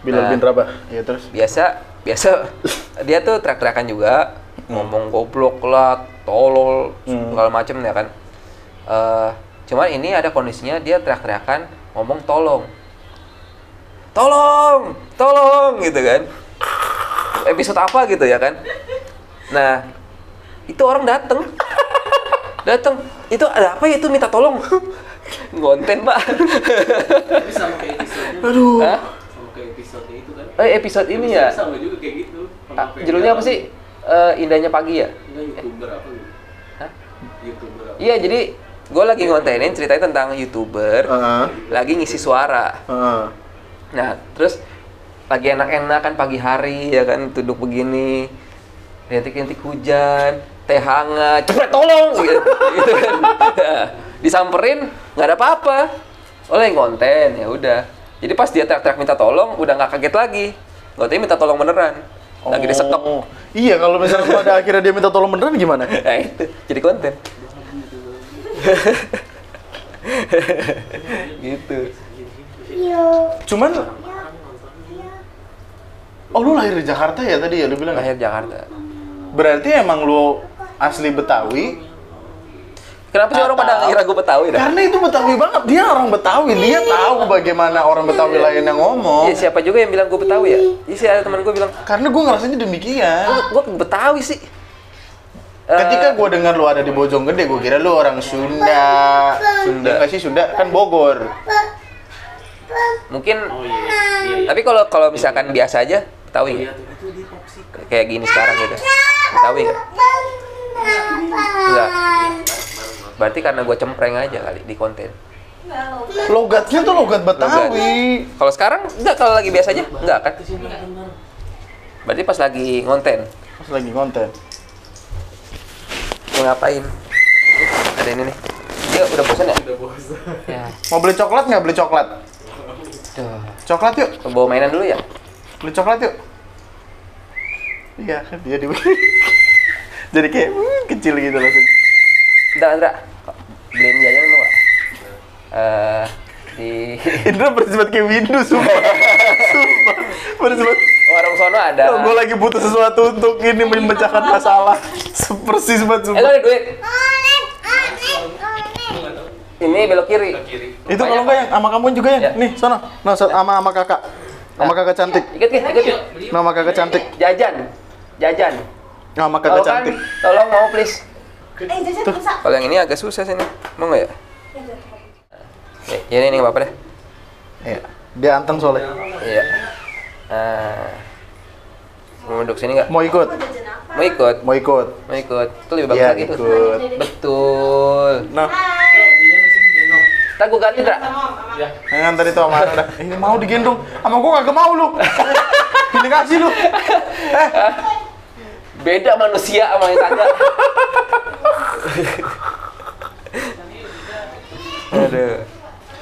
Bilal Nah. bin Rabah. Iya terus. biasa biasa dia tuh teriak-teriakan juga ngomong goblok lah tolol Hmm. segala macem ya kan Eh, cuman ini ada kondisinya dia teriak-teriakan ngomong tolong tolong tolong gitu kan episode apa gitu ya kan nah itu orang dateng dateng itu ada apa ya itu minta tolong ngonten pak Tapi sama kayak episode Aduh. Hah? sama kayak episode itu kan. eh episode ini ya Sama juga kayak gitu. Ah, judulnya apa sih Eh, indahnya pagi ya Enggak youtuber apa gitu? Hah? Youtuber apa? Iya, jadi gue lagi ngontenin ceritanya tentang youtuber Heeh. lagi ngisi suara. Heeh. Nah, terus lagi enak-enak kan pagi hari ya kan duduk begini, rintik-rintik hujan, teh hangat, cepet tolong gitu, gitu kan. Nah, disamperin nggak ada apa-apa. Oleh konten ya udah. Jadi pas dia teriak-teriak minta tolong, udah nggak kaget lagi. nggak minta tolong beneran lagi Oh. Iya, kalau misalnya pada akhirnya dia minta tolong beneran gimana? nah itu jadi konten gitu Cuman Oh, lu lahir di Jakarta ya tadi ya lu bilang? ya? lahir Jakarta Berarti emang lu asli Betawi? kenapa sih orang pada ngira gue Betawi dah Karena itu Betawi banget. Dia orang Betawi. Dia tahu bagaimana orang Betawi lainnya ngomong. Iya siapa juga yang bilang gue Betawi ya? Iya sih ada teman gue bilang Karena gue ngerasanya demikian. gue Betawi sih. Eh, Ketika gue dengar lu ada di Bojonggede, gue kira lu orang Sunda. Sunda nggak sih Sunda kan Bogor. Mungkin tapi kalau kalau misalkan biasa aja Betawi nggak? kayak gini sekarang gitu Betawi nggak? Enggak. Berarti karena gue cempreng aja kali di konten. Logatnya tuh logat Betawi. Kalau sekarang enggak kalau lagi biasa aja enggak kan? Berarti pas lagi ngonten Pas lagi konten. mau ngapain? Ada ini nih. Dia udah bosan ya? Udah bosan. Ya. Mau beli coklat nggak beli coklat? Duh. Coklat yuk. Bawa mainan dulu ya? Beli coklat yuk. Iya, dia di Jadi kayak hmm, kecil gitu langsung. Indra, Indra. Beliin jajan mau nggak? Eh, di Indra bersifat kayak Windu, sumpah. sumpah. Bersifat, warung sono ada. oh, gue lagi butuh sesuatu untuk ini memecahkan masalah. Persis banget, Eh, sumpah. ada duit? Ini belok kiri. Kiri. Itu kalau enggak yang sama kamu juga ya? Ya. Nih, sono. Nah, sama sama kakak. Sama kakak cantik. Ikut, ikut, ikut. Nama kakak cantik. Jajan. Jajan. Nama kakak kan, cantik. tolong mau please. Eh, jajan bisa. Kalau yang ini agak susah sini. Mau nggak ya? Ya, ya ini nggak apa-apa deh. Iya. Dia anteng soalnya. Iya. Nah, mau duduk sini nggak? Mau ikut? Mau ikut? Mau ikut? Mau ikut? Itu lebih bagus Iya, lagi tuh. ikut. Betul. Nah, Ntar gue ganti, Dra. yang tadi tuh sama Anda. Ini mau digendong. Sama gua kagak mau lu. Ini kasih lu. Eh, Beda manusia sama yang tanda. Aduh.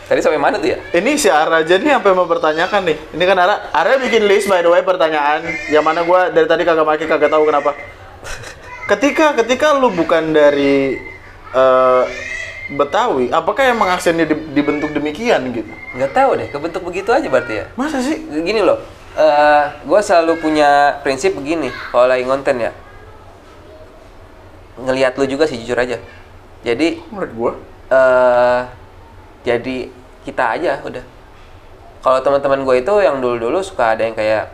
Tadi sampai mana tuh ya? ini si Ara aja nih sampai mempertanyakan nih. Ini kan Ara, Ara bikin list by the way pertanyaan. Yang mana gua dari tadi kagak maki kagak tahu kenapa. Ketika ketika lu bukan dari eh, Betawi, apakah emang aksennya di- dibentuk demikian gitu? Nggak tahu deh, kebentuk begitu aja berarti ya. Masa sih? Gini loh, eh gue selalu punya prinsip begini kalau lagi konten ya. Ngelihat lu juga sih jujur aja. Jadi Menurut gua. eh jadi kita aja udah. Kalau teman-teman gue itu yang dulu-dulu suka ada yang kayak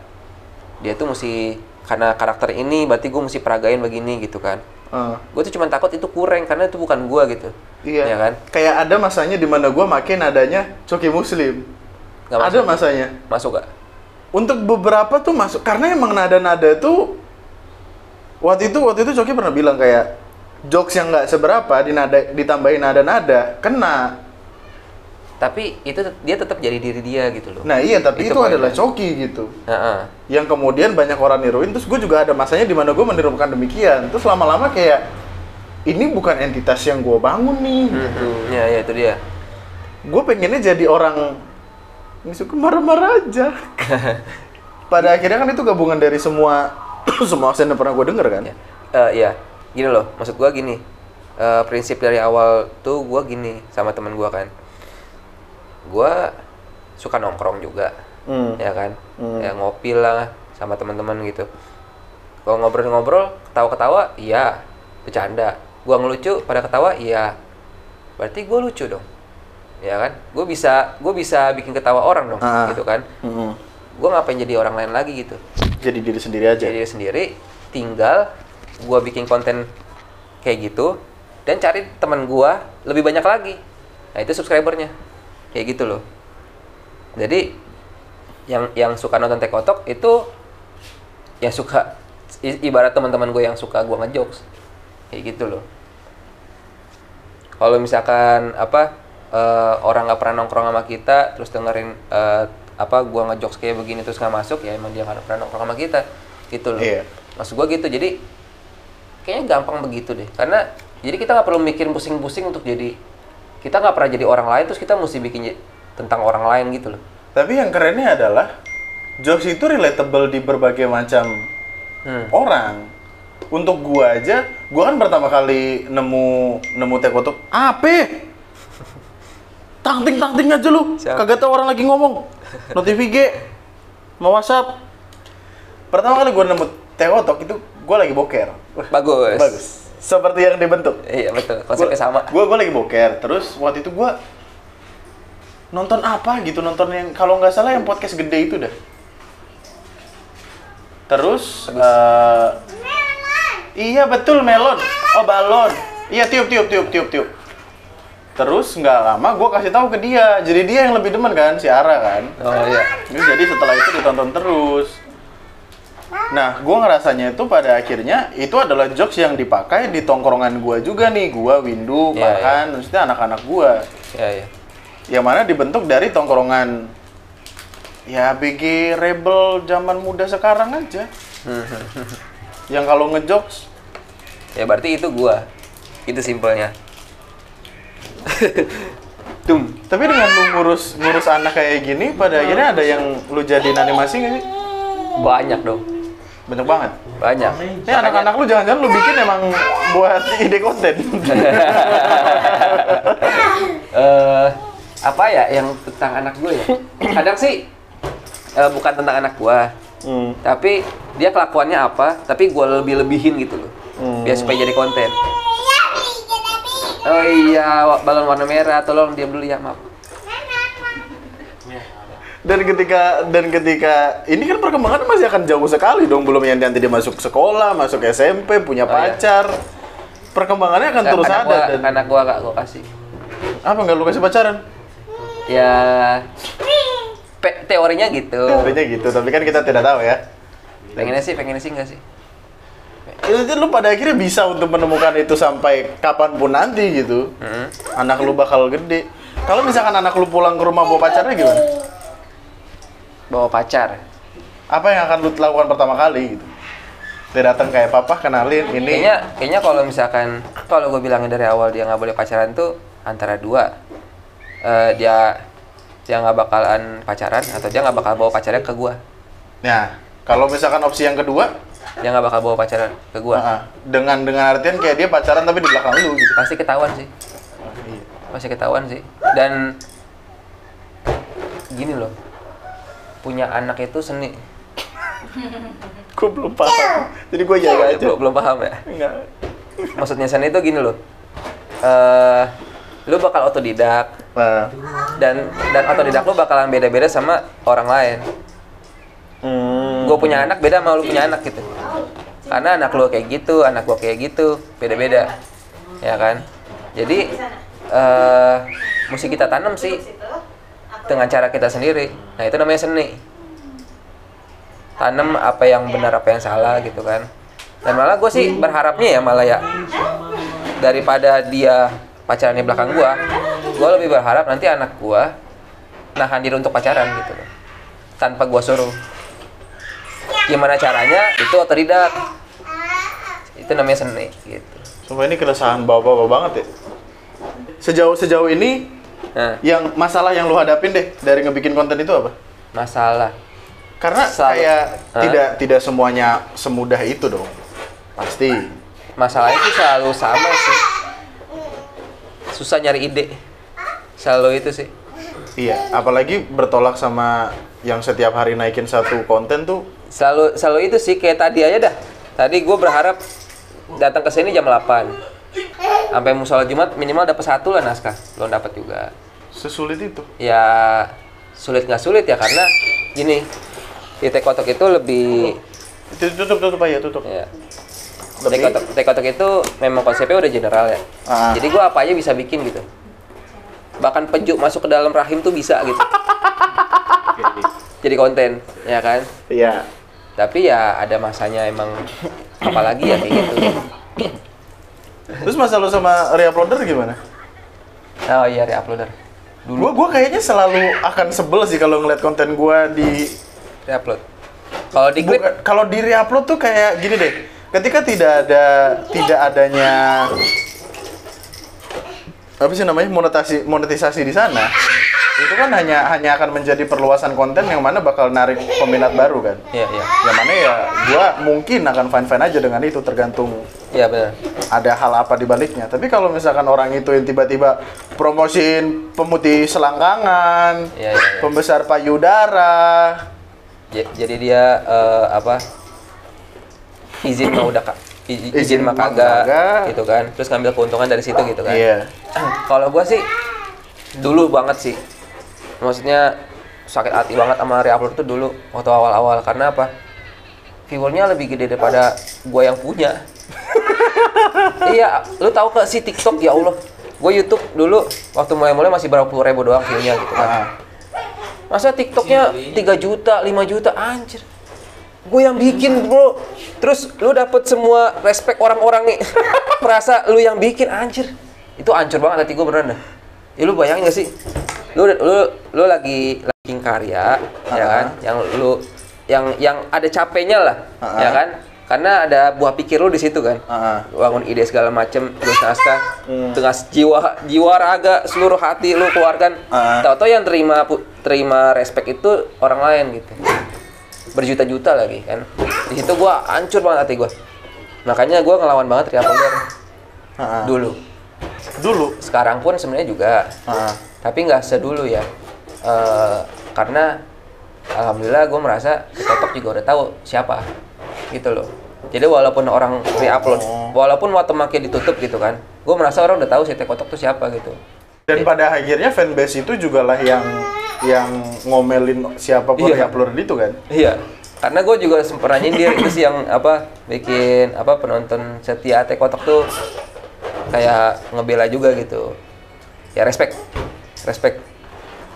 dia tuh mesti karena karakter ini berarti gue mesti peragain begini gitu kan. Eh, Gue tuh cuma takut itu kurang karena itu bukan gue gitu. iya. Ya kan? Kayak ada masanya di mana gua makin adanya coki muslim. Ada masuk. masanya. Masuk gak? Untuk beberapa tuh masuk karena emang nada-nada tuh waktu itu waktu itu Coki pernah bilang kayak jokes yang nggak seberapa dinada ditambahin nada-nada kena. Tapi itu dia tetap jadi diri dia gitu loh. Nah iya tapi itu, Itu adalah Coki gitu. Heeh. Yang kemudian banyak orang niruin terus gue juga ada masanya di mana gue menirukan demikian. Terus lama-lama kayak ini bukan entitas yang gue bangun nih. gitu. Mhm. Ya, ya itu dia. Gue pengennya jadi orang suka marah-marah aja. Pada akhirnya kan itu gabungan dari semua semua aksen yang pernah gue denger kan. Ya. Eh, ya, gini loh. Maksud gua gini. Eh, prinsip dari awal tuh gua gini sama teman gua kan. Gua suka nongkrong juga, Hmm. ya kan? Hmm. Ya ngopi lah sama teman-teman gitu. Kalau ngobrol-ngobrol, ketawa-ketawa, iya. Bercanda. Gua ngelucu, pada ketawa, iya. Berarti gua lucu dong. Ya kan? Gue bisa gue bisa bikin ketawa orang dong, Ah. gitu kan? Mm-mm. Gue ngapain jadi orang lain lagi gitu? Jadi diri sendiri aja. jadi diri sendiri tinggal gua bikin konten kayak gitu dan cari teman gua lebih banyak lagi nah itu subscribernya kayak gitu loh. Jadi yang yang suka nonton tekotok itu yang suka i- ibarat teman-teman gue yang suka gua ngejokes. Kayak gitu loh. Kalau misalkan apa eh, orang nggak pernah nongkrong sama kita terus dengerin eh, apa gua ngejokes kayak begini terus nggak masuk ya emang dia nggak pernah nongkrong sama kita. Gitu loh. Iya. maksud gua gitu. Jadi kayaknya gampang begitu deh. Karena jadi kita nggak perlu mikir pusing-pusing untuk jadi kita nggak pernah jadi orang lain terus kita mesti bikin tentang orang lain gitu loh Tapi yang kerennya adalah jokes itu relatable di berbagai macam Hmm. orang. Untuk gua aja, gua kan pertama kali nemu nemu teko tuh apa? Tangting tangting aja lu. Siap. Kagak tahu orang lagi ngomong. Notifikasi mau WhatsApp. Pertama kali gua nemu teko itu gua lagi boker. Bagus. bagus. Seperti yang dibentuk. Iya betul, konsepnya sama. Gue gue lagi boker, terus waktu itu gue nonton apa gitu, nonton yang kalau nggak salah yang podcast gede itu dah. Terus eh, iya betul melon, oh balon, iya tiup tiup tiup tiup tiup. Terus nggak lama gue kasih tahu ke dia, jadi dia yang lebih demen kan si Ara kan. Oh iya. Jadi setelah itu ditonton terus. Nah, gue ngerasanya itu pada akhirnya itu adalah jokes yang dipakai di tongkrongan gue juga nih, gue Windu, Iya, bahkan maksudnya anak-anak gue, Iya iya. yang mana dibentuk dari tongkrongan ya BG rebel zaman muda sekarang aja, yang kalau ngejokes Ya berarti itu gua. Itu simpelnya. Tum. Tapi dengan lu ngurus ngurus anak kayak gini, pada akhirnya ada yang lu jadiin animasi nggak sih? Banyak dong. Banyak banget. Banyak. Ini anak-anak lu jangan-jangan lu bikin emang buat ide konten. eh apa ya yang tentang anak gue ya? Kadang sih eh, bukan tentang anak gua, Hmm. tapi dia kelakuannya apa, tapi gue lebih-lebihin gitu loh. Hmm. Biar supaya jadi konten. Oh iya, balon warna merah, tolong diam dulu ya, maaf. Dan ketika dan ketika ini kan perkembangan masih akan jauh sekali dong belum yang nanti dia masuk sekolah, masuk SMP, punya Oh, iya. pacar. Perkembangannya akan terus anak ada gua, dan anak gua gak gua kasih. apa nggak lu kasih pacaran? Ya pe- teorinya gitu. Teorinya gitu, tapi kan kita tidak tahu ya. Pengennya sih, pengennya sih enggak sih. Itu lu pada akhirnya bisa untuk menemukan itu sampai kapan pun nanti gitu. Hmm. Anak lu bakal gede. Kalau misalkan anak lu pulang ke rumah bawa pacarnya gimana? Bawa pacar. Apa yang akan lu lakukan pertama kali gitu? Dia datang kayak papa kenalin ini. Kayaknya kayaknya kalau misalkan kalau gue bilangin dari awal dia nggak boleh pacaran tuh antara dua Eh, dia dia nggak bakalan pacaran atau dia nggak bakal bawa pacarnya ke gua Nah, kalau misalkan opsi yang kedua, dia nggak bakal bawa pacaran ke gua ah, dengan dengan artian kayak dia pacaran tapi di belakang lu gitu. pasti ketahuan sih Ah, iya. pasti ketahuan sih dan gini loh punya anak itu seni. Gue belum paham. Jadi gue jaga aja. belum belum paham ya? Enggak. maksudnya seni itu gini loh. Eh lu bakal otodidak. Nah, dan dan otodidak lu bakalan beda-beda sama orang lain. Hmm, gue punya anak beda sama lu punya anak gitu. Karena anak lu kayak gitu anak gua kayak gitu beda-beda. Ya kan? Jadi eh mesti kita tanam sih dengan cara kita sendiri. Nah itu namanya seni. Tanam apa yang benar apa yang salah gitu kan. Dan malah gue sih berharapnya ya malah ya daripada dia pacaran di belakang gua gue lebih berharap nanti anak gua nahan diri untuk pacaran gitu loh. Tanpa gua suruh. Gimana caranya? Itu otodidak. Itu namanya seni gitu. Sumpah ini keresahan bapak-bapak banget ya. Sejauh sejauh ini nah. Yang masalah yang lu hadapin deh dari ngebikin konten itu apa? masalah. Karena Selalu- kayak Hah? tidak tidak semuanya semudah itu dong. Pasti. masalahnya itu selalu sama sih. Susah nyari ide. Selalu itu sih. Iya, apalagi bertolak sama yang setiap hari naikin satu konten tuh. Selalu selalu itu sih. Kayak tadi aja dah. Tadi gue berharap datang ke sini jam 8 sampai musola jumat minimal dapat satu lah naskah. Belum dapat juga. Sesulit itu. ya sulit nggak sulit ya karena gini di tekotok itu lebih tutup tutup aja tutup. ya Lebih- tekotok tekotok itu memang konsepnya udah general ya. Ah. jadi gua apa aja bisa bikin gitu. Bahkan pejuk masuk ke dalam rahim tuh bisa gitu. Jadi konten ya kan? Iya. tapi ya ada masanya emang apalagi ya kayak gitu Terus masalah lu sama reuploader gimana? oh iya reuploader Gua gua kayaknya selalu akan sebel sih kalau ngeliat konten gua di reupload kalau di klip kalau di reupload tuh kayak gini deh. Ketika tidak ada tidak adanya apa sih namanya monetisasi monetisasi di sana, itu kan hanya hanya akan menjadi perluasan konten yang mana bakal narik peminat baru kan. Iya, iya. Yang mana ya gua mungkin akan fine-fine aja dengan itu tergantung Iya benar. ada hal apa di baliknya. Tapi kalau misalkan orang itu yang tiba-tiba promosiin pemutih selangkangan, Iya, iya, iya. pembesar payudara, Ja- jadi dia eh, apa izin mah udah kak izin, izin mah kagak kagak. gitu kan terus ngambil keuntungan dari situ gitu kan iya. kalau gua sih dulu banget sih maksudnya sakit hati banget sama reupload tuh dulu waktu awal-awal karena apa viewernya lebih gede daripada gua yang punya iya lu tahu ke si TikTok ya Allah gue YouTube dulu waktu mulai-mulai masih berapa puluh ribu doang view-nya gitu kan Ah. Masa TikToknya 3 juta, 5 juta, anjir. Gue yang bikin bro. Terus lu dapet semua respect orang-orang nih. Merasa lu yang bikin, anjir. Itu hancur banget hati gue beneran dah. Ya lu bayangin gak sih? Lu lu lu lagi lagi karya, ya kan? Yang lu yang yang ada capeknya lah, Ah. ya kan? Karena ada buah pikir lu di situ kan? Ah. bangun ide segala macem terus naskah dengan jiwa jiwa raga seluruh hati lu keluarkan Ah. tahu-tahu yang terima terima respect itu orang lain gitu. Berjuta-juta lagi kan? Di situ gua hancur banget hati gua. Makanya gua ngelawan banget Ria dulu. Dulu. sekarang pun sebenarnya juga. Ah. tapi nggak sedulu ya. Eh, karena alhamdulillah gue merasa TikTok juga udah tahu siapa gitu loh jadi walaupun orang re-upload walaupun watermarknya ditutup gitu kan gue merasa orang udah tahu si TikTok tuh siapa gitu. Dan pada akhirnya fanbase itu juga lah yang yang ngomelin siapa pun Iya. yang upload itu kan. iya. Karena gue juga pernah nyindir itu sih yang apa bikin apa penonton setia TikTok tuh kayak ngebela juga gitu. Ya respect. Respect.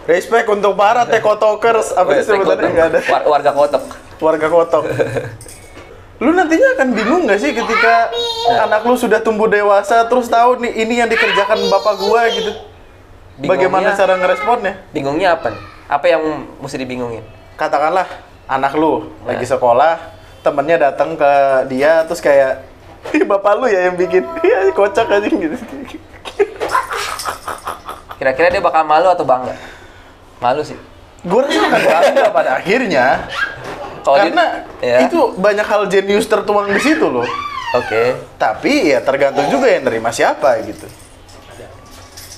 Respect untuk para tekotokers apa sih sebutannya? nggak ada. War- warga kotok warga kotok. Lu nantinya akan bingung nggak sih ketika anak lu sudah tumbuh dewasa terus tahu nih ini yang dikerjakan bapak gua gitu. Bagaimana Bingungnya- cara ngeresponnya? bingungnya apa nih? apa yang mesti dibingungin Katakanlah anak lu Ya. lagi sekolah, temennya datang ke dia terus kayak Ih, bapak lu ya yang bikin, iya kocak aja gitu. Kira-kira dia bakal malu atau bangga? Malu sih. Gue rasa akan bangga pada akhirnya, Kalau karena ya. itu banyak hal jenius tertuang di situ loh. Oke. Tapi ya tergantung juga yang nerima siapa gitu.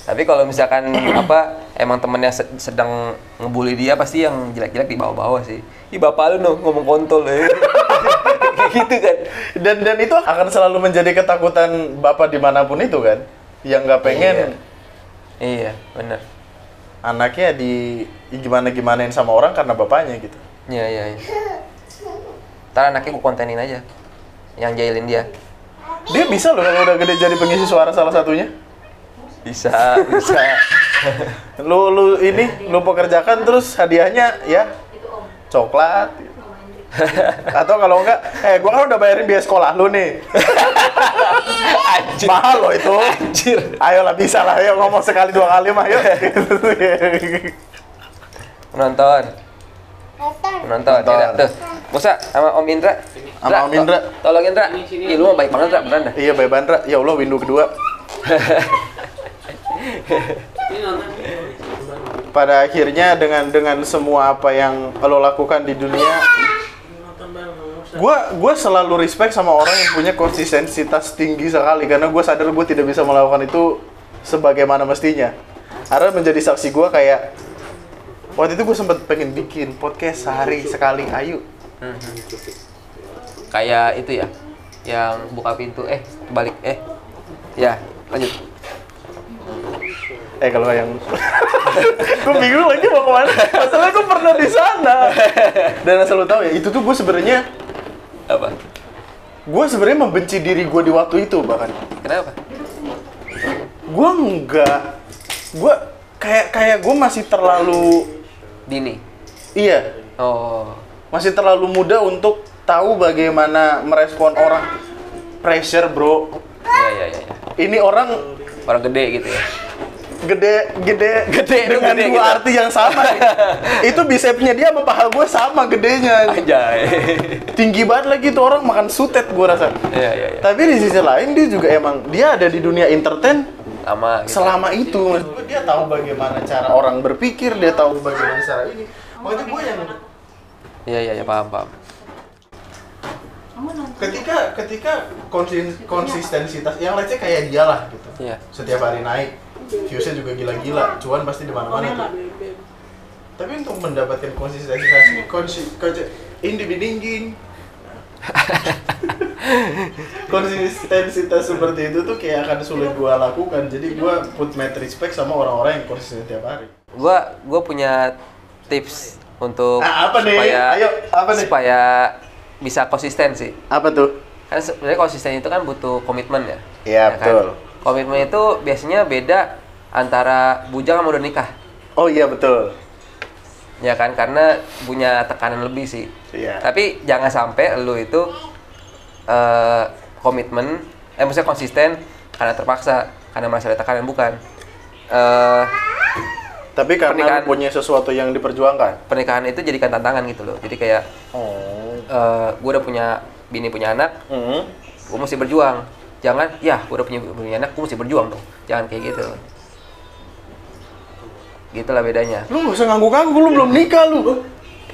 Tapi kalau misalkan apa emang temennya se- sedang ngebully dia pasti yang jelek-jelek di bawah-bawah sih. Ih bapak lu no, ngomong kontol ya. Kayak gitu kan. Dan dan itu akan selalu menjadi ketakutan bapak di mana pun itu kan, yang nggak pengen Iya, bener. anaknya di gimana gimanain sama orang karena bapaknya gitu. Iya, iya, iya. Ntar anaknya gue kontenin aja. Yang jahilin dia. Dia bisa loh kalau udah gede jadi pengisi suara salah satunya. Bisa, bisa. Lu lu ini lu pekerjakan terus hadiahnya ya coklat. Atau kalau enggak, eh gua kan udah bayarin biaya sekolah lu nih. Mahal loh itu. Anjir. Ayolah bisa lah, ayo ngomong sekali dua kali mah yuk. Penonton. Penonton. Penonton. Ya, tuh. Musa sama Om Indra. Sama Indra, Om Indra. to- Tolong Indra. Ih, lu mah baik banget, Indra. Beneran dah. iya, Bay Bandra. Ya Allah, window kedua. Pada akhirnya dengan dengan semua apa yang lo lakukan di dunia, gua gua selalu respect sama orang yang punya konsistensitas tinggi sekali karena gue sadar gue tidak bisa melakukan itu sebagaimana mestinya. Karena menjadi saksi gua kayak waktu itu gue sempat pengen bikin podcast sehari sekali, ayo. kayak itu ya yang buka pintu. Eh balik. Eh. Ya lanjut. Eh kalau yang gue bingung lagi mau ke mana. Masalahnya gue pernah di sana. Dan asal lo tahu ya, itu tuh gue sebenarnya apa? Gue sebenarnya membenci diri gue di waktu itu bahkan. kenapa? Gue enggak, gue kayak kayak gue masih terlalu dini? Iya. Oh. Masih terlalu muda untuk tahu bagaimana merespon orang. Pressure bro. Ya ya ya, ya. ini orang orang gede gitu ya? gede gede. Gede, dengan gede dua gitu. arti yang sama. Itu bicepnya dia sama paha gue sama gedenya. Anjay. Tinggi banget lagi tuh orang makan sutet gue rasa. Ya ya ya tapi di sisi lain dia juga emang dia ada di dunia entertain sama gitu. selama itu dia tahu bagaimana cara orang berpikir dia tahu bagaimana cara ini. Makanya gue yang iya iya ya, paham paham. Ketika ketika konsis- konsistensitas yang let's say kayak dia lah gitu. Iya. Setiap hari naik viewsnya juga gila-gila cuan pasti di mana-mana tuh. Tapi untuk mendapatkan konsistensitas konsi konsi- ini dingingging konsistensitas seperti itu tuh kayak akan sulit gua lakukan jadi gua put mad respect sama orang-orang yang konsisten tiap hari gua gua punya tips untuk Ah, apa nih? supaya Ayo, apa nih? supaya bisa konsisten sih apa tuh kan sebenarnya konsisten itu kan butuh komitmen ya Iya, Ya kan? betul. komitmen itu biasanya beda antara bujang sama udah nikah oh iya betul ya kan karena punya tekanan lebih sih. Iya. tapi jangan sampai lu itu eh, komitmen eh maksudnya konsisten karena terpaksa karena merasa ada tekanan bukan. Eh, tapi karena Pernikahan. punya sesuatu yang diperjuangkan? Pernikahan itu jadikan tantangan gitu loh. Jadi kayak oh. eh gue udah punya bini punya anak hmm. gue mesti berjuang. Jangan ya gue udah punya, punya anak gue mesti berjuang dong. Jangan kayak gitu gitulah bedanya. Lu gak usah nganggu-nganggu lu belum nikah lu.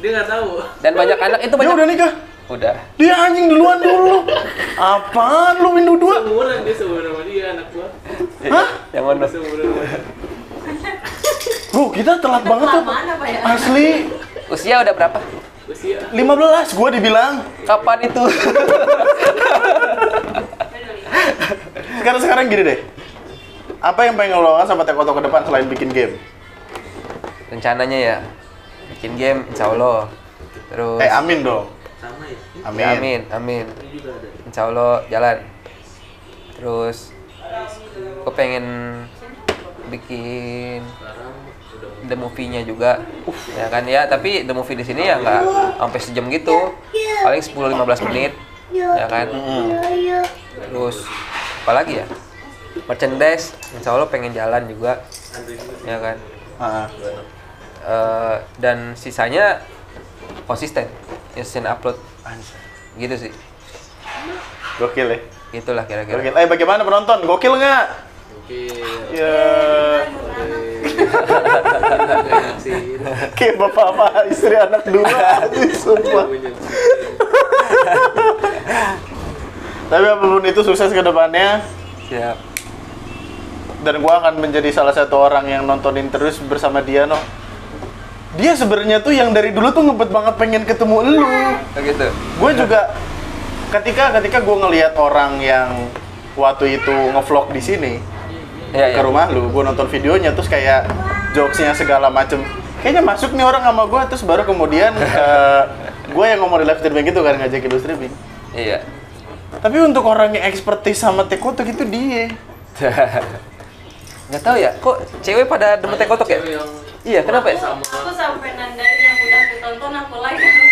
Dia nggak tahu. dan banyak anak itu dia banyak udah nikah? Udah. Dia anjing duluan dulu. Apaan lu window dua? Seumuran dia seumuran sama dia anak gua. hah? Yang mana? Seumuran sama dia. bro kita telat banget tuh. Mana Pak ya? asli. Usia udah berapa? Usia. 15 gua dibilang. Kapan itu? Sekarang sekarang gini deh. Apa yang pengen lo lakukan sama Tekoto ke depan selain bikin game rencananya ya. Bikin game insya Allah. Terus eh amin dong. Sama ya. amin, Ya, amin amin. Ada. insya Allah jalan. Terus gue pengen bikin the movie-nya juga. Ya kan? Ya tapi the movie di sini ya nggak sampai sejam gitu. Paling 10-15 menit. Ya kan? Terus apalagi ya? Merchandise. Insya Allah pengen jalan juga. Ya kan? Ah, Eh, dan sisanya konsisten konsisten upload. Gitu sih. Gokil ya. Gitulah kira-kira. Gokil. Eh bagaimana penonton? Gokil nggak? Oke. ya. Kayak bapak apa istri anak dua. Sumpah. Tapi apa pun itu sukses ke depannya. Siap. Dan gua akan menjadi salah satu orang yang nontonin terus bersama dia no dia sebenarnya tuh yang dari dulu tuh ngebet banget pengen ketemu lu. Begitu gue juga ketika ketika gue ngelihat orang yang waktu itu ngevlog di sini ya, ke ya. rumah lu gue nonton videonya terus kayak jokesnya segala macem. Kayaknya masuk nih orang sama gue terus baru kemudian gue yang ngomong di live streaming gitu kan ngajakin lu streaming. Iya. Tapi untuk orang yang expertise sama tekoto gitu dia. Nggak tahu ya kok cewek pada demen tekotok ya? Cewek yang iya kenapa ya sama Aku sampai nandain yang udah aku tonton aku like aku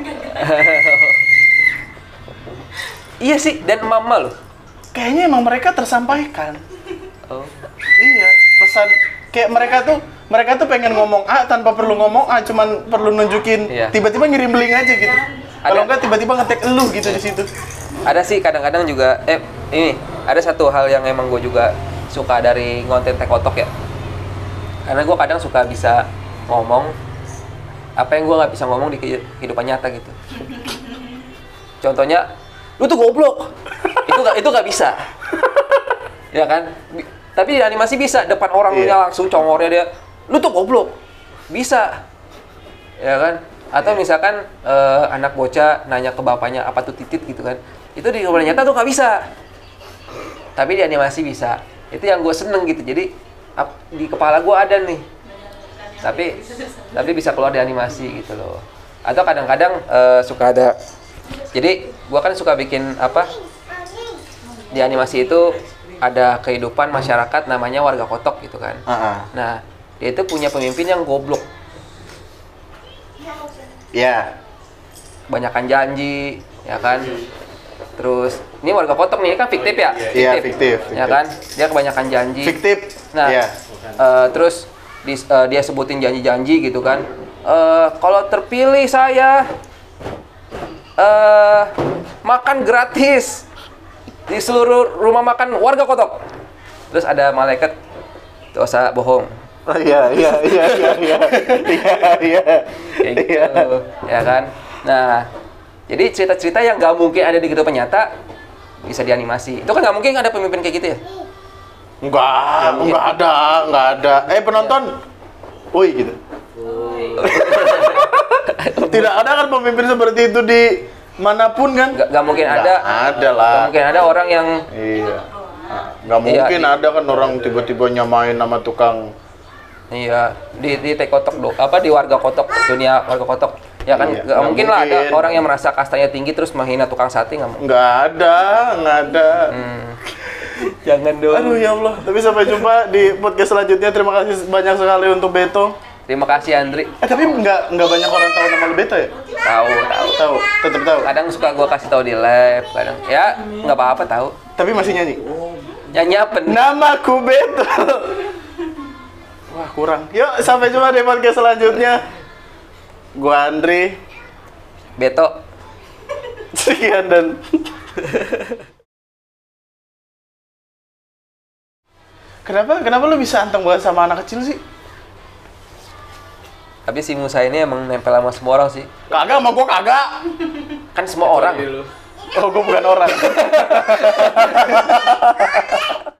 kan. iya sih dan mama loh kayaknya emang mereka tersampaikan oh iya pesan kayak mereka tuh mereka tuh pengen ngomong A tanpa perlu ngomong A cuman perlu nunjukin Iya. tiba-tiba ngirim link aja gitu kalau Ada. enggak tiba-tiba ngetek elu gitu di situ ada sih kadang-kadang juga eh ini ada satu hal yang emang gue juga suka dari konten tekotok ya karena gue kadang suka bisa ngomong apa yang gue nggak bisa ngomong di kehi- kehidupan nyata gitu. Contohnya lu tuh goblok. Itu gak itu gak bisa. Ya kan? Tapi di animasi bisa depan orangnya Iya. langsung congornya dia lu tuh goblok. Bisa. Ya kan? Atau misalkan eh, anak bocah nanya ke bapaknya apa tuh titit? gitu kan. Itu di kehidupan nyata tuh nggak bisa. Tapi di animasi bisa. Itu yang gue seneng gitu. Jadi di kepala gue ada nih. Tapi tapi bisa keluar di animasi gitu loh. Atau kadang-kadang eh, suka ada jadi gue kan suka bikin apa? Di animasi itu ada kehidupan masyarakat namanya warga kotok gitu kan. Ah, nah dia itu punya pemimpin yang goblok. Ya banyakan janji ya kan? Terus ini warga kotok nih kan fiktif ya? Iya, fiktif, ya fiktif. kan? Dia kebanyakan janji. Fiktif nah ya eh, terus dis- eh, dia sebutin janji-janji gitu kan. Eh, kalau terpilih saya eh makan gratis di seluruh rumah makan warga kotok. Terus ada malaikat dosa bohong. Oh, iya iya iya iya iya iya iya. Kayak gitu ya kan? Nah jadi cerita-cerita yang nggak mungkin ada di kehidupan nyata bisa dianimasi. Itu kan nggak mungkin ada pemimpin kayak gitu ya Enggak, enggak ada, enggak ada. Eh penonton, woi gitu. Tidak ada kan pemimpin seperti itu di mana pun kan? nggak nggak mungkin ada ada lah. mungkin ada orang yang Iya. Nggak Iya, mungkin ada kan orang tiba-tiba nyamain nama tukang. iya di di kotok do apa di warga kotok dunia warga kotok ya kan Iya, nggak nggak mungkin, lah ada mungkin. orang yang merasa kastanya tinggi terus menghina tukang sate nggak mungkin Nggak ada, nggak ada. Hmm. jangan dong Aduh ya Allah. Tapi sampai jumpa di podcast selanjutnya. Terima kasih banyak sekali untuk Beto. terima kasih Andri Eh tapi nggak nggak banyak orang tahu nama lu Beto ya? tahu tahu Tahu, tetap tahu. kadang suka gua kasih tahu di live kadang ya nggak apa-apa tahu Tapi masih nyanyi. nyanyi apa nih? Namaku Beto. Wah kurang. Yuk sampai jumpa di podcast selanjutnya. Gua Andri. Beto Sekian dan Kenapa kenapa lu bisa anteng banget sama anak kecil sih? tapi si Musa ini emang nempel sama semua orang sih Kagak sama gua kagak. kan semua orang Oh, gua bukan orang.